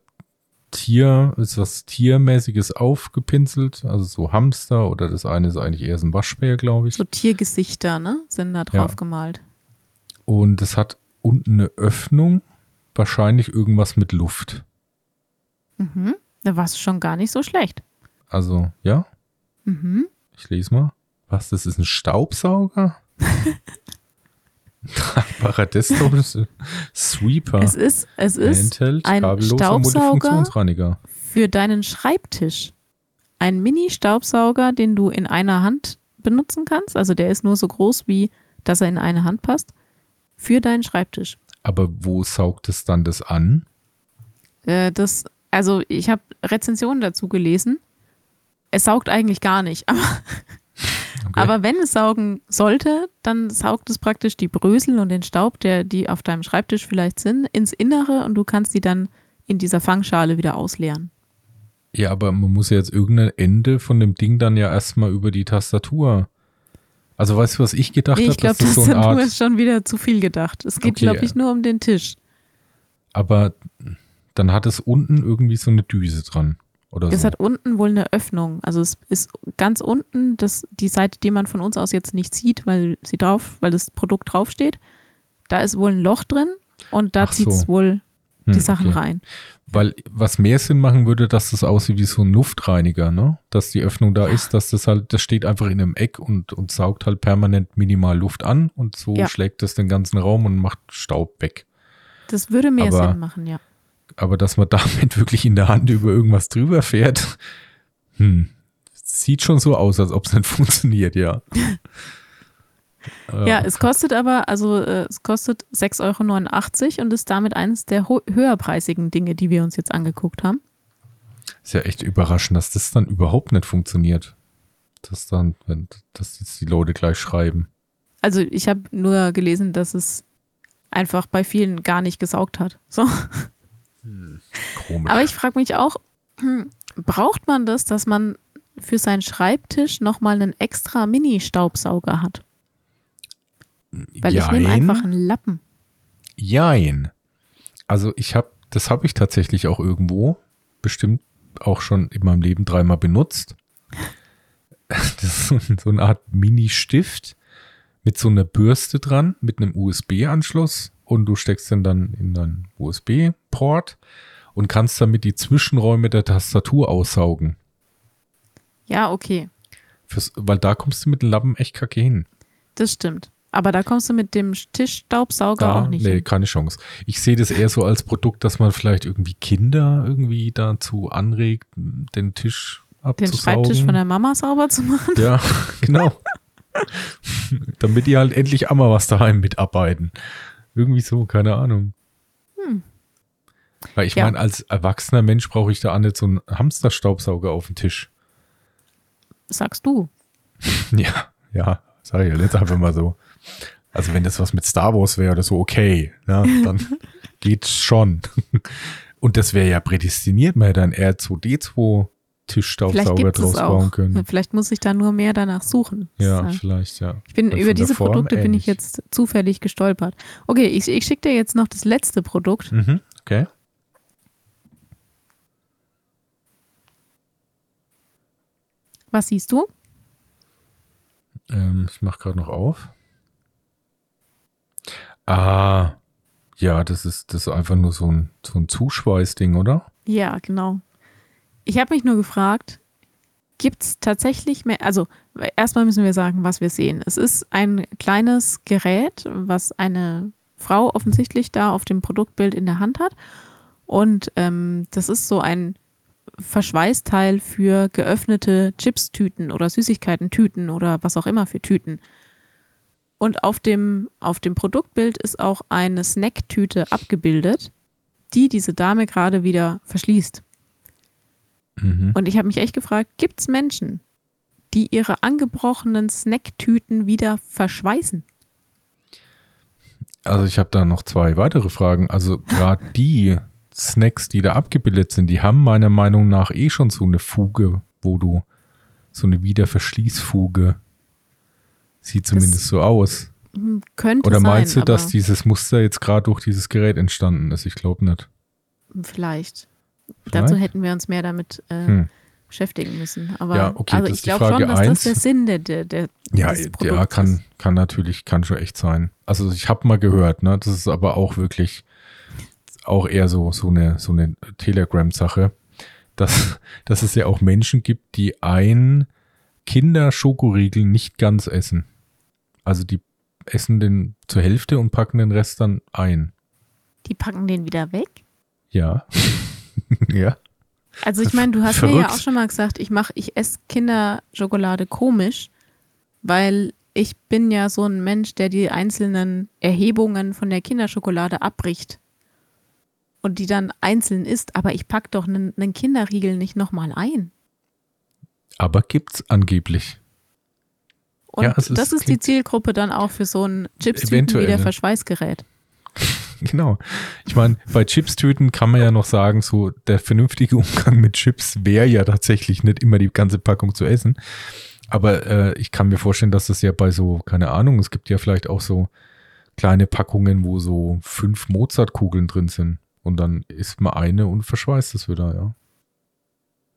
Tier, ist was Tiermäßiges aufgepinselt, also so Hamster oder das eine ist eigentlich eher so ein Waschbär, glaube ich. So Tiergesichter, ne? Sind da drauf gemalt. Und es hat unten eine Öffnung, wahrscheinlich irgendwas mit Luft. Mhm. Da warst du schon gar nicht so schlecht. Also, ja, Mhm. ich lese mal. Was, das ist ein Staubsauger? Desktop Sweeper. Es ist, es ist Enthält ein Staubsauger für deinen Schreibtisch. Ein Mini-Staubsauger, den du in einer Hand benutzen kannst. Also der ist nur so groß, wie dass er in eine Hand passt. Für deinen Schreibtisch. Aber wo saugt es dann das an? Äh, das, also ich habe Rezensionen dazu gelesen. Es saugt eigentlich gar nicht, aber, Okay. aber wenn es saugen sollte, dann saugt es praktisch die Brösel und den Staub, der die auf deinem Schreibtisch vielleicht sind, ins Innere und du kannst die dann in dieser Fangschale wieder ausleeren. Ja, aber man muss ja jetzt irgendein Ende von dem Ding dann ja erstmal über die Tastatur Also weißt du, was ich gedacht Nee, habe? ich glaube, das so ist Art. ist schon wieder zu viel gedacht. Es geht, Okay, glaube ich, nur um den Tisch. Aber dann hat es unten irgendwie so eine Düse dran. Oder Es so. hat unten wohl eine Öffnung. Also es ist ganz unten das, die Seite, die man von uns aus jetzt nicht sieht, weil sie drauf, weil das Produkt draufsteht. Da ist wohl ein Loch drin und da Ach zieht es so. wohl die Hm, Sachen okay. rein. Weil was mehr Sinn machen würde, dass das aussieht wie so ein Luftreiniger, ne? Dass die Öffnung da ist, dass das halt, das steht einfach in einem Eck und, und saugt halt permanent minimal Luft an und so Ja. schlägt das den ganzen Raum und macht Staub weg. Das würde mehr Aber- Sinn machen, ja. Aber dass man damit wirklich in der Hand über irgendwas drüber fährt, hm, sieht schon so aus, als ob es nicht funktioniert, ja. Ja, es kostet aber, also äh, es kostet 6,89 Euro und ist damit eines der höherpreisigen Dinge, die wir uns jetzt angeguckt haben. Ist ja echt überraschend, dass das dann überhaupt nicht funktioniert. Dass dann, wenn, dass jetzt die Leute gleich schreiben. Also ich habe nur gelesen, dass es einfach bei vielen gar nicht gesaugt hat. So. Komisch. Aber ich frage mich auch, hm, braucht man das, dass man für seinen Schreibtisch nochmal einen extra Mini-Staubsauger hat? Weil ich nehme Jein. einfach einen Lappen. Jein. Also ich habe, das habe ich tatsächlich auch irgendwo, bestimmt auch schon in meinem Leben dreimal benutzt. Das ist so eine Art Mini-Stift mit so einer Bürste dran, mit einem USB-Anschluss und du steckst den dann in deinen USB-Port und kannst damit die Zwischenräume der Tastatur aussaugen. Ja, okay, Fürs, weil da kommst du mit dem Lappen echt kacke hin. das stimmt. Aber da kommst du mit dem Tischstaubsauger Da, auch nicht nee, hin. keine Chance. Ich sehe das eher so als Produkt, dass man vielleicht irgendwie Kinder irgendwie dazu anregt, den Tisch Den abzusaugen. Schreibtisch von der Mama sauber zu machen. Ja, genau. Damit die halt endlich auch mal was daheim mitarbeiten. Irgendwie so, keine Ahnung. Weil ich Ja. meine, als erwachsener Mensch brauche ich da auch nicht so einen Hamsterstaubsauger auf dem Tisch. Sagst du. Ja, ja, sag ich ja jetzt einfach mal so. Also wenn das was mit Star Wars wäre oder so, okay, ne, dann geht's schon. Und das wäre ja prädestiniert, man hätte einen R2D2 Vielleicht Tischstaubsauger draus bauen können. Vielleicht muss ich da nur mehr danach suchen. Ja, äh, vielleicht, ja. Ich bin über diese Form Produkte bin ich ähnlich. jetzt zufällig gestolpert. Okay, ich, ich schicke dir jetzt noch das letzte Produkt. Mhm, okay. Was siehst du? Ähm, ich mache gerade noch auf. Ah, ja, das ist, das ist einfach nur so ein, so ein Zuschweißding, oder? Ja, genau. Ich habe mich nur gefragt, gibt es tatsächlich mehr, also erstmal müssen wir sagen, was wir sehen. Es ist ein kleines Gerät, was eine Frau offensichtlich da auf dem Produktbild in der Hand hat. Und ähm, das ist so ein Verschweißteil für geöffnete Chips-Tüten oder Süßigkeiten-Tüten oder was auch immer für Tüten. Und auf dem, auf dem Produktbild ist auch eine Snacktüte abgebildet, die diese Dame gerade wieder verschließt. Mhm. Und ich habe mich echt gefragt, gibt es Menschen, die ihre angebrochenen Snacktüten wieder verschweißen? Also ich habe da noch zwei weitere Fragen. Also gerade die Snacks, die da abgebildet sind, die haben meiner Meinung nach eh schon so eine Fuge, wo du so eine Wiederverschließfuge sieht zumindest so aus. Hm, Könnte Oder sein, meinst du, aber dass dieses Muster jetzt gerade durch dieses Gerät entstanden ist? Ich glaube nicht. vielleicht. Vielleicht? Dazu hätten wir uns mehr damit äh, Hm. beschäftigen müssen. Aber Ja, okay, also ich glaube schon, dass eins. das der Sinn der, der, der Ja, ja, kann, kann natürlich, kann schon echt sein. Also ich habe mal gehört, ne, das ist aber auch wirklich auch eher so, so eine, so eine Telegram-Sache, dass, dass es ja auch Menschen gibt, die ein Kinderschokoriegel nicht ganz essen. Also die essen den zur Hälfte und packen den Rest dann ein. Die packen den wieder weg. Ja. ja. Also ich meine, du hast mir ja Verrückt. auch schon mal gesagt, ich mache, ich esse Kinderschokolade komisch, weil ich bin ja so ein Mensch, der die einzelnen Erhebungen von der Kinderschokolade abbricht und die dann einzeln isst, aber ich pack doch einen, einen Kinderriegel nicht nochmal ein. Aber gibt's angeblich. Und Ja, ist- das ist die Zielgruppe dann auch für so ein Chips-Tüten Eventuell, wieder ne? Verschweißgerät. Genau. Ich meine, bei Chipstüten kann man ja noch sagen, so der vernünftige Umgang mit Chips wäre ja tatsächlich nicht immer die ganze Packung zu essen. Aber äh, ich kann mir vorstellen, dass das ja bei so, keine Ahnung, es gibt ja vielleicht auch so kleine Packungen, wo so fünf Mozartkugeln drin sind. Und dann isst man eine und verschweißt es wieder, ja.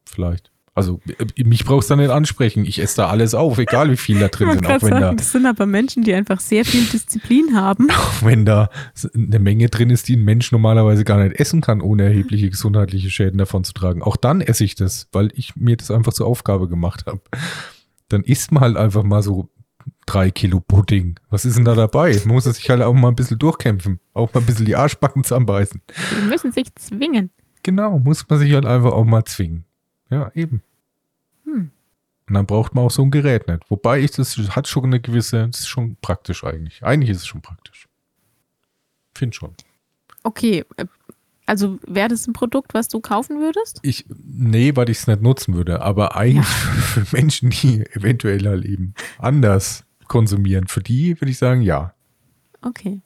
Vielleicht. Also äh, mich brauchst du nicht ansprechen. Ich esse da alles auf, egal wie viel da drin sind. Auch wenn sagen, da, das sind aber Menschen, die einfach sehr viel Disziplin haben. Auch wenn da eine Menge drin ist, die ein Mensch normalerweise gar nicht essen kann, ohne erhebliche gesundheitliche Schäden davon zu tragen. Auch dann esse ich das, weil ich mir das einfach zur Aufgabe gemacht habe. Dann isst man halt einfach mal so drei Kilo Pudding. Was ist denn da dabei? Man muss sich halt auch mal ein bisschen durchkämpfen. Auch mal ein bisschen die Arschbacken zusammenbeißen. Die müssen sich zwingen. Genau, muss man sich halt einfach auch mal zwingen. Ja, eben. Hm. Und dann braucht man auch so ein Gerät nicht. Wobei ich das hat schon eine gewisse, das ist schon praktisch eigentlich. Eigentlich ist es schon praktisch. Find schon. Okay, äh, also wäre das ein Produkt, was du kaufen würdest? Ich, nee, weil ich es nicht nutzen würde. Aber eigentlich ja. für Menschen, die eventuell halt eben anders konsumieren, für die würde ich sagen, ja. Okay.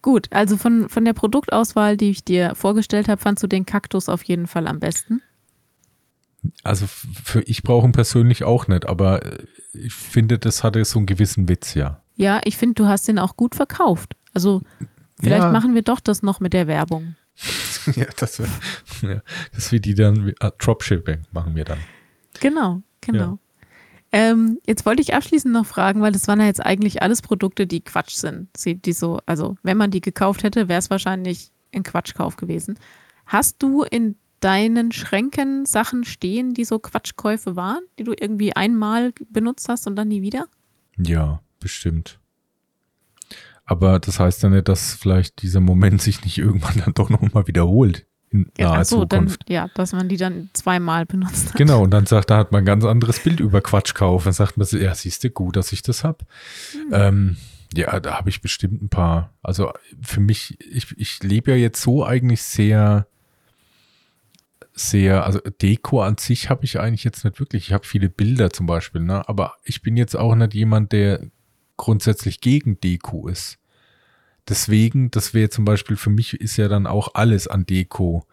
Gut, also von, von der Produktauswahl, die ich dir vorgestellt habe, fandst du den Kaktus auf jeden Fall am besten? Also für ich brauche ihn persönlich auch nicht, aber äh, ich finde, das hatte so einen gewissen Witz, ja. Ja, ich finde, du hast den auch gut verkauft. Also vielleicht ja. machen wir doch das noch mit der Werbung. ja, das, ja, das wie die dann, uh, Dropshipping machen wir dann. Genau, genau. Ja. Ähm, jetzt wollte ich abschließend noch fragen, weil das waren ja jetzt eigentlich alles Produkte, die Quatsch sind. Die so, also wenn man die gekauft hätte, wäre es wahrscheinlich ein Quatschkauf gewesen. Hast du in deinen Schränken Sachen stehen, die so Quatschkäufe waren, die du irgendwie einmal benutzt hast und dann nie wieder? Ja, bestimmt. Aber das heißt ja nicht, dass vielleicht dieser Moment sich nicht irgendwann dann doch nochmal wiederholt. In ja, naher so, Zukunft. Dann, ja, dass man die dann zweimal benutzt hat. Genau, und dann sagt, da hat man ein ganz anderes Bild über Quatschkauf. Dann sagt man, ja, siehst du, gut, dass ich das habe. Hm. Ähm, ja, da habe ich bestimmt ein paar. Also für mich, ich, ich lebe ja jetzt so eigentlich sehr sehr, also Deko an sich habe ich eigentlich jetzt nicht wirklich. Ich habe viele Bilder zum Beispiel, ne? aber ich bin jetzt auch nicht jemand, der grundsätzlich gegen Deko ist. Deswegen, das wäre zum Beispiel für mich ist ja dann auch alles an Deko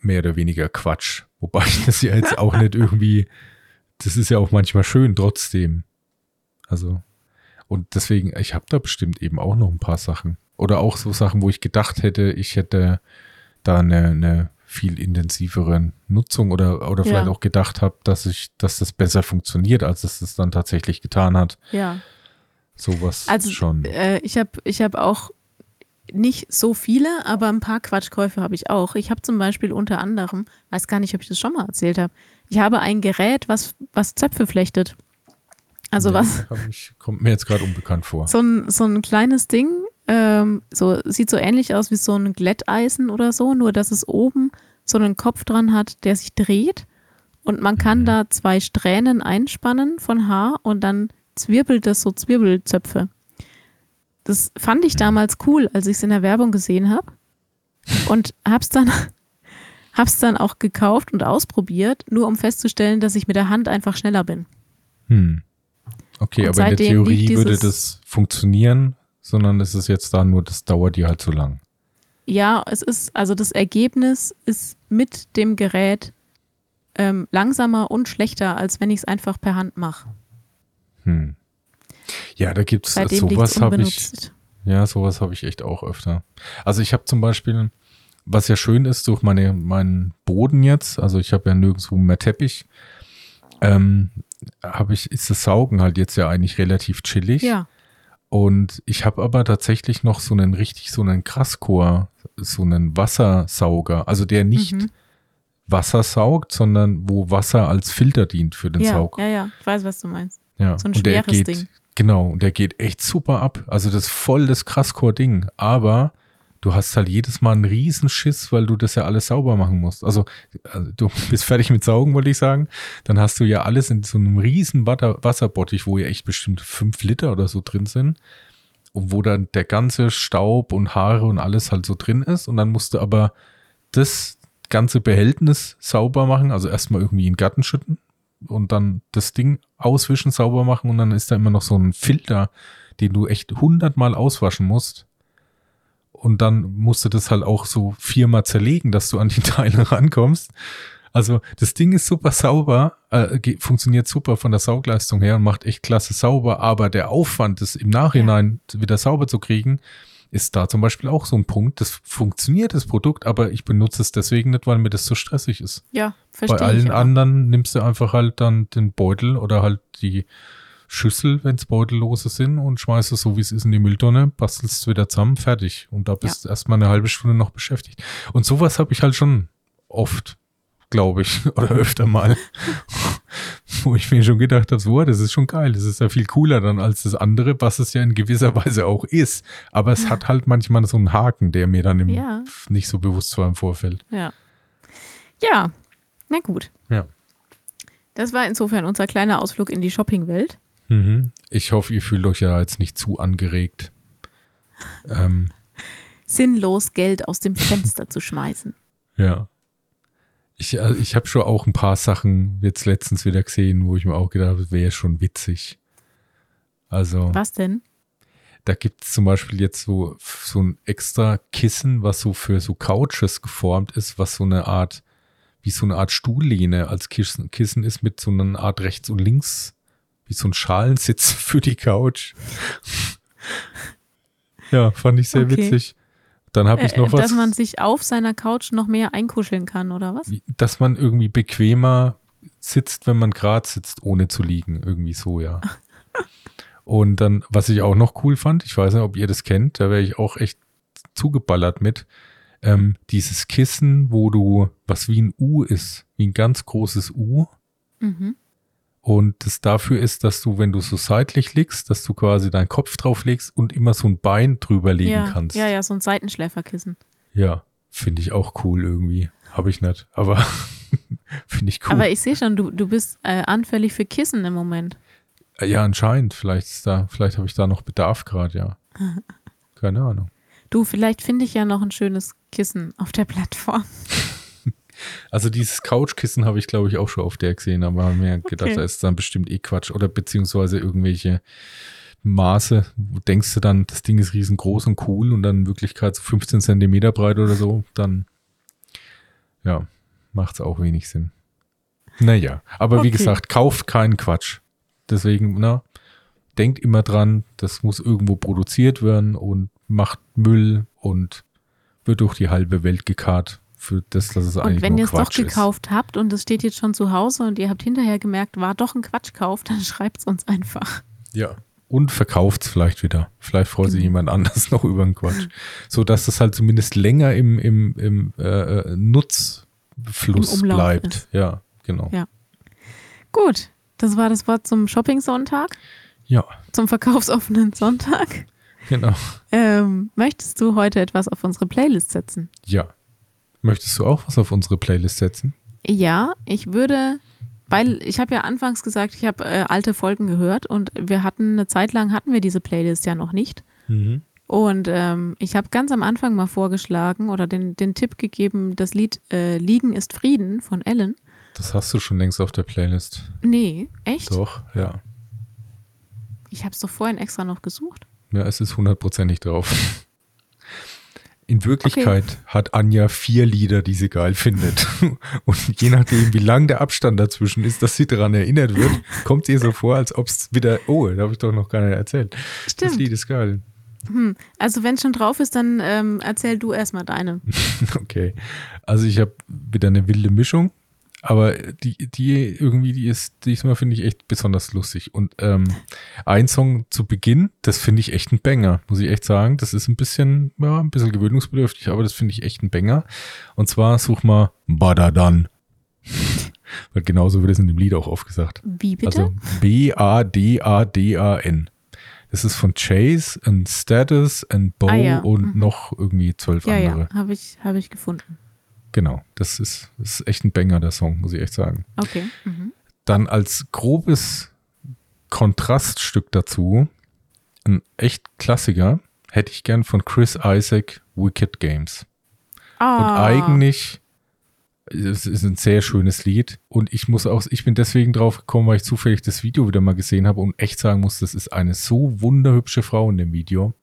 mehr oder weniger Quatsch. Wobei ich das ja jetzt auch nicht irgendwie, das ist ja auch manchmal schön trotzdem. Also, und deswegen, ich habe da bestimmt eben auch noch ein paar Sachen. Oder auch so Sachen, wo ich gedacht hätte, ich hätte da eine, eine viel intensiveren Nutzung oder, oder vielleicht ja. auch gedacht habe, dass ich, dass das besser funktioniert, als es das dann tatsächlich getan hat. Ja. Sowas also, schon. Äh, ich habe ich hab auch nicht so viele, aber ein paar Quatschkäufe habe ich auch. Ich habe zum Beispiel unter anderem, weiß gar nicht, ob ich das schon mal erzählt habe, ich habe ein Gerät, was, was Zöpfe flechtet. Also nee, was? Ich, kommt mir jetzt gerade unbekannt vor. So ein, so ein kleines Ding, ähm, so, sieht so ähnlich aus wie so ein Glätteisen oder so, nur dass es oben so einen Kopf dran hat, der sich dreht. Und man kann mhm. da zwei Strähnen einspannen von Haar und dann zwirbelt das so Zwirbelzöpfe. Das fand ich damals cool, als ich es in der Werbung gesehen habe. Und hab's dann, hab's dann auch gekauft und ausprobiert, nur um festzustellen, dass ich mit der Hand einfach schneller bin. Hm. Okay, und aber in der Theorie würde das funktionieren, sondern es ist jetzt da nur, das dauert dir halt zu lang. Ja, es ist, also das Ergebnis ist mit dem Gerät ähm, langsamer und schlechter, als wenn ich es einfach per Hand mache. Hm. Ja, da gibt es sowas habe ich. Ja, sowas habe ich echt auch öfter. Also ich habe zum Beispiel, was ja schön ist, durch meine, meinen Boden jetzt, also ich habe ja nirgendwo mehr Teppich, ähm, habe ich, ist das Saugen halt jetzt ja eigentlich relativ chillig. Ja. Und ich habe aber tatsächlich noch so einen richtig, so einen Krasskor, so einen Wassersauger, also der nicht mhm. Wasser saugt, sondern wo Wasser als Filter dient für den ja, Saug. Ja, ja, ich weiß, was du meinst. Ja. So ein und der schweres geht, Ding. Genau, und der geht echt super ab. Also das ist voll das Krasskor-Ding. Aber du hast halt jedes Mal einen Riesenschiss, weil du das ja alles sauber machen musst. Also, also, du bist fertig mit Saugen, wollte ich sagen. Dann hast du ja alles in so einem riesen Wasserbottich, wo ja echt bestimmt fünf Liter oder so drin sind. Und wo dann der ganze Staub und Haare und alles halt so drin ist. Und dann musst du aber das ganze Behältnis sauber machen. Also erstmal irgendwie in den Garten schütten und dann das Ding auswischen, sauber machen. Und dann ist da immer noch so ein Filter, den du echt hundertmal auswaschen musst und dann musst du das halt auch so viermal zerlegen, dass du an die Teile rankommst. Also das Ding ist super sauber, äh, funktioniert super von der Saugleistung her und macht echt klasse sauber, aber der Aufwand, das im Nachhinein ja. wieder sauber zu kriegen, ist da zum Beispiel auch so ein Punkt. Das funktioniert, das Produkt, aber ich benutze es deswegen nicht, weil mir das so stressig ist. Ja, verstehe Bei allen anderen nimmst du einfach halt dann den Beutel oder halt die Schüssel, wenn es Beutellose sind und schmeißt es so, wie es ist, in die Mülltonne, bastelst es wieder zusammen, fertig. Und da bist du ja. erstmal eine halbe Stunde noch beschäftigt. Und sowas habe ich halt schon oft, glaube ich, oder öfter mal, wo ich mir schon gedacht habe, so, das ist schon geil, das ist ja viel cooler dann als das andere, was es ja in gewisser Weise auch ist. Aber es hat halt manchmal so einen Haken, der mir dann im, ja. nicht so bewusst war im Vorfeld. Ja. Ja, na gut. Ja. Das war insofern unser kleiner Ausflug in die Shoppingwelt. Mhm. Ich hoffe, ihr fühlt euch ja jetzt nicht zu angeregt. Ähm. Sinnlos Geld aus dem Fenster zu schmeißen. Ja. Ich, also ich habe schon auch ein paar Sachen jetzt letztens wieder gesehen, wo ich mir auch gedacht habe, wäre schon witzig. Also. Was denn? Da gibt es zum Beispiel jetzt so, so ein extra Kissen, was so für so Couches geformt ist, was so eine Art, wie so eine Art Stuhllehne als Kissen, Kissen ist, mit so einer Art rechts und links wie so ein Schalensitz für die Couch. ja, fand ich sehr okay. witzig. Dann habe ich noch äh, was. Dass man sich auf seiner Couch noch mehr einkuscheln kann, oder was? Dass man irgendwie bequemer sitzt, wenn man gerade sitzt, ohne zu liegen. Irgendwie so, ja. Und dann, was ich auch noch cool fand, ich weiß nicht, ob ihr das kennt, da wäre ich auch echt zugeballert mit. Ähm, dieses Kissen, wo du, was wie ein U ist, wie ein ganz großes U. Mhm. Und das dafür ist, dass du, wenn du so seitlich liegst, dass du quasi deinen Kopf drauf legst und immer so ein Bein drüber legen ja, kannst. Ja, ja, so ein Seitenschläferkissen. Ja, finde ich auch cool irgendwie. Habe ich nicht, aber finde ich cool. Aber ich sehe schon, du, du bist äh, anfällig für Kissen im Moment. Äh, ja, anscheinend. Vielleicht ist da, vielleicht habe ich da noch Bedarf gerade, ja. Keine Ahnung. Du, vielleicht finde ich ja noch ein schönes Kissen auf der Plattform. Also dieses Couchkissen habe ich, glaube ich, auch schon auf der gesehen, aber habe mir gedacht, okay. da ist dann bestimmt eh Quatsch. Oder beziehungsweise irgendwelche Maße. Denkst du dann, das Ding ist riesengroß und cool und dann in Wirklichkeit so 15 Zentimeter breit oder so, dann ja, macht es auch wenig Sinn. Naja, aber okay. wie gesagt, kauft keinen Quatsch. Deswegen, na, denkt immer dran, das muss irgendwo produziert werden und macht Müll und wird durch die halbe Welt gekarrt für das, dass es eigentlich Und wenn ihr es doch gekauft ist. habt und es steht jetzt schon zu Hause und ihr habt hinterher gemerkt, war doch ein Quatschkauf, dann schreibt es uns einfach. Ja. Und verkauft es vielleicht wieder. Vielleicht freut sich genau. jemand anders noch über den Quatsch. So dass das halt zumindest länger im, im, im äh, äh Nutzfluss Im bleibt. Ist. Ja, genau. Ja. Gut, das war das Wort zum Shopping-Sonntag. Ja. Zum verkaufsoffenen Sonntag. Genau. Ähm, möchtest du heute etwas auf unsere Playlist setzen? Ja. Möchtest du auch was auf unsere Playlist setzen? Ja, ich würde, weil ich habe ja anfangs gesagt, ich habe äh, alte Folgen gehört und wir hatten eine Zeit lang hatten wir diese Playlist ja noch nicht. Mhm. Und ähm, ich habe ganz am Anfang mal vorgeschlagen oder den, den Tipp gegeben, das Lied äh, Liegen ist Frieden von Ellen. Das hast du schon längst auf der Playlist. Nee, echt? Doch, ja. Ich habe es doch vorhin extra noch gesucht. Ja, es ist hundertprozentig drauf. In Wirklichkeit okay. hat Anja vier Lieder, die sie geil findet. Und je nachdem, wie lang der Abstand dazwischen ist, dass sie daran erinnert wird, kommt ihr so vor, als ob es wieder, oh, da habe ich doch noch gar nicht erzählt. Stimmt. Das Lied ist geil. Hm. Also wenn es schon drauf ist, dann ähm, erzähl du erstmal deine. okay. Also ich habe wieder eine wilde Mischung. Aber die, die irgendwie, die ist diesmal, finde ich, echt besonders lustig. Und ähm, ein Song zu Beginn, das finde ich echt ein Banger, muss ich echt sagen. Das ist ein bisschen, ja, ein bisschen gewöhnungsbedürftig, aber das finde ich echt ein Banger. Und zwar such mal Badadan. Weil genauso wird es in dem Lied auch aufgesagt. Wie bitte? Also B-A-D-A-D-A-N. Das ist von Chase und Status und Bo ah, ja. und mhm. noch irgendwie zwölf ja, andere. Ja, habe ich, hab ich gefunden. Genau, das ist, das ist echt ein Banger, der Song, muss ich echt sagen. Okay. Mhm. Dann als grobes Kontraststück dazu, ein echt Klassiker, hätte ich gern von Chris Isaac Wicked Games. Ah. Und eigentlich, es ist ein sehr schönes Lied und ich muss auch, ich bin deswegen drauf gekommen, weil ich zufällig das Video wieder mal gesehen habe und echt sagen muss, das ist eine so wunderhübsche Frau in dem Video.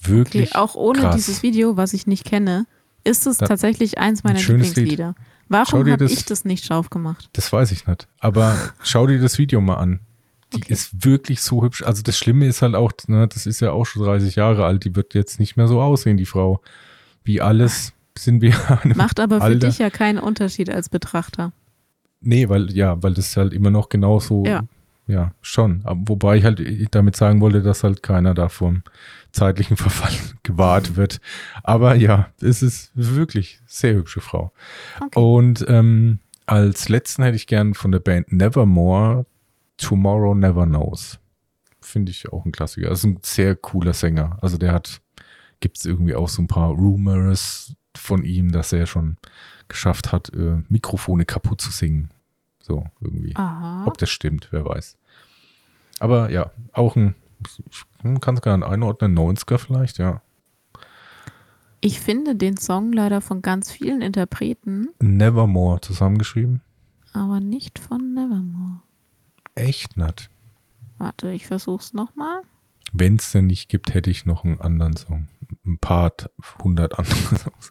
Wirklich. Okay, auch ohne krass. dieses Video, was ich nicht kenne, ist es da, tatsächlich eins meiner Lieblingslieder. Lied. Warum habe ich das nicht scharf gemacht? Das weiß ich nicht. Aber schau dir das Video mal an. Die Okay. ist wirklich so hübsch. Also das Schlimme ist halt auch, ne, das ist ja auch schon 30 Jahre alt. Die wird jetzt nicht mehr so aussehen, die Frau. Wie alles sind wir Macht aber für Alter. dich ja keinen Unterschied als Betrachter. Nee, weil, ja, weil das halt immer noch genauso, Ja. ja, schon. Aber wobei ich halt damit sagen wollte, dass halt keiner da vom zeitlichen Verfall gewahrt wird. Aber ja, es ist wirklich sehr hübsche Frau. Okay. Und ähm, als letzten hätte ich gern von der Band Nevermore Tomorrow Never Knows. Finde ich auch ein Klassiker. Also ein sehr cooler Sänger. Also der hat, gibt es irgendwie auch so ein paar Rumors von ihm, dass er schon geschafft hat, äh, Mikrofone kaputt zu singen. So irgendwie. Aha. Ob das stimmt, wer weiß. Aber ja, auch ein, man kann es gar nicht einordnen, 90er vielleicht, ja. Ich finde den Song leider von ganz vielen Interpreten, Nevermore zusammengeschrieben. aber nicht von Nevermore. Echt nicht. Warte, ich versuch's nochmal. Wenn es denn nicht gibt, hätte ich noch einen anderen Song. Ein paar hundert andere Songs.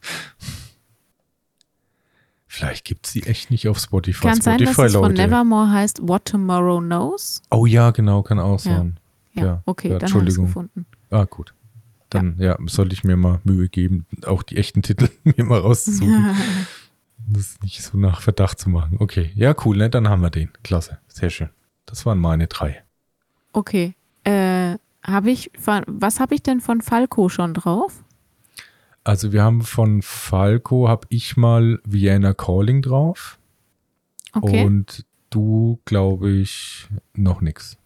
Vielleicht gibt es die echt nicht auf Spotify. Kann sein, dass Spotify, es von Leute. Nevermore heißt What Tomorrow Knows. Oh ja, genau, kann auch Ja. sein. Ja, Ja, okay, ja, dann habe ich Entschuldigung. gefunden. Ah, gut. Dann ja. sollte ich mir mal Mühe geben, auch die echten Titel mir mal rauszusuchen. das nicht so nach Verdacht zu machen. Okay, ja, cool, ne? Dann haben wir den. Klasse, sehr schön. Das waren meine drei. okay. Äh, habe ich was habe ich denn von Falco schon drauf? Also wir haben von Falco, habe ich mal Vienna Calling drauf. Okay. Und du, glaube ich, noch nix.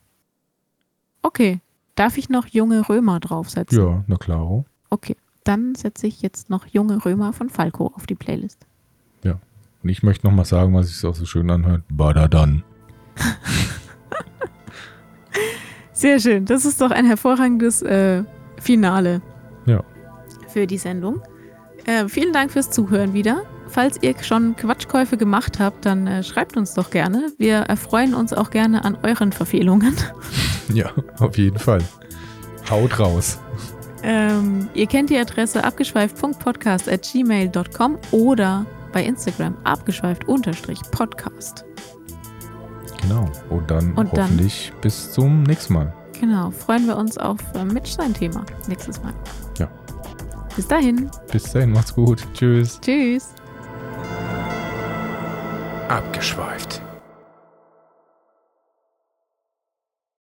Okay. Darf ich noch junge Römer draufsetzen? Ja, na klaro. Okay. Dann setze ich jetzt noch junge Römer von Falco auf die Playlist. Und ich möchte noch mal sagen, was sich auch so schön anhört. Badadan. Sehr schön. Das ist doch ein hervorragendes äh, Finale Ja. für die Sendung. Äh, vielen Dank fürs Zuhören wieder. Falls ihr schon Quatschkäufe gemacht habt, dann äh, schreibt uns doch gerne. Wir erfreuen uns auch gerne an euren Verfehlungen. Ja, auf jeden Fall. Haut raus. Ähm, ihr kennt die Adresse abgeschweift.podcast.gmail.com oder bei Instagram abgeschweift-podcast. Genau. Und dann Und dann- hoffentlich bis zum nächsten Mal. Genau, freuen wir uns auf äh, Mitch sein Thema nächstes Mal. Ja. Bis dahin. Bis dahin, macht's gut. Tschüss. Tschüss. Abgeschweift.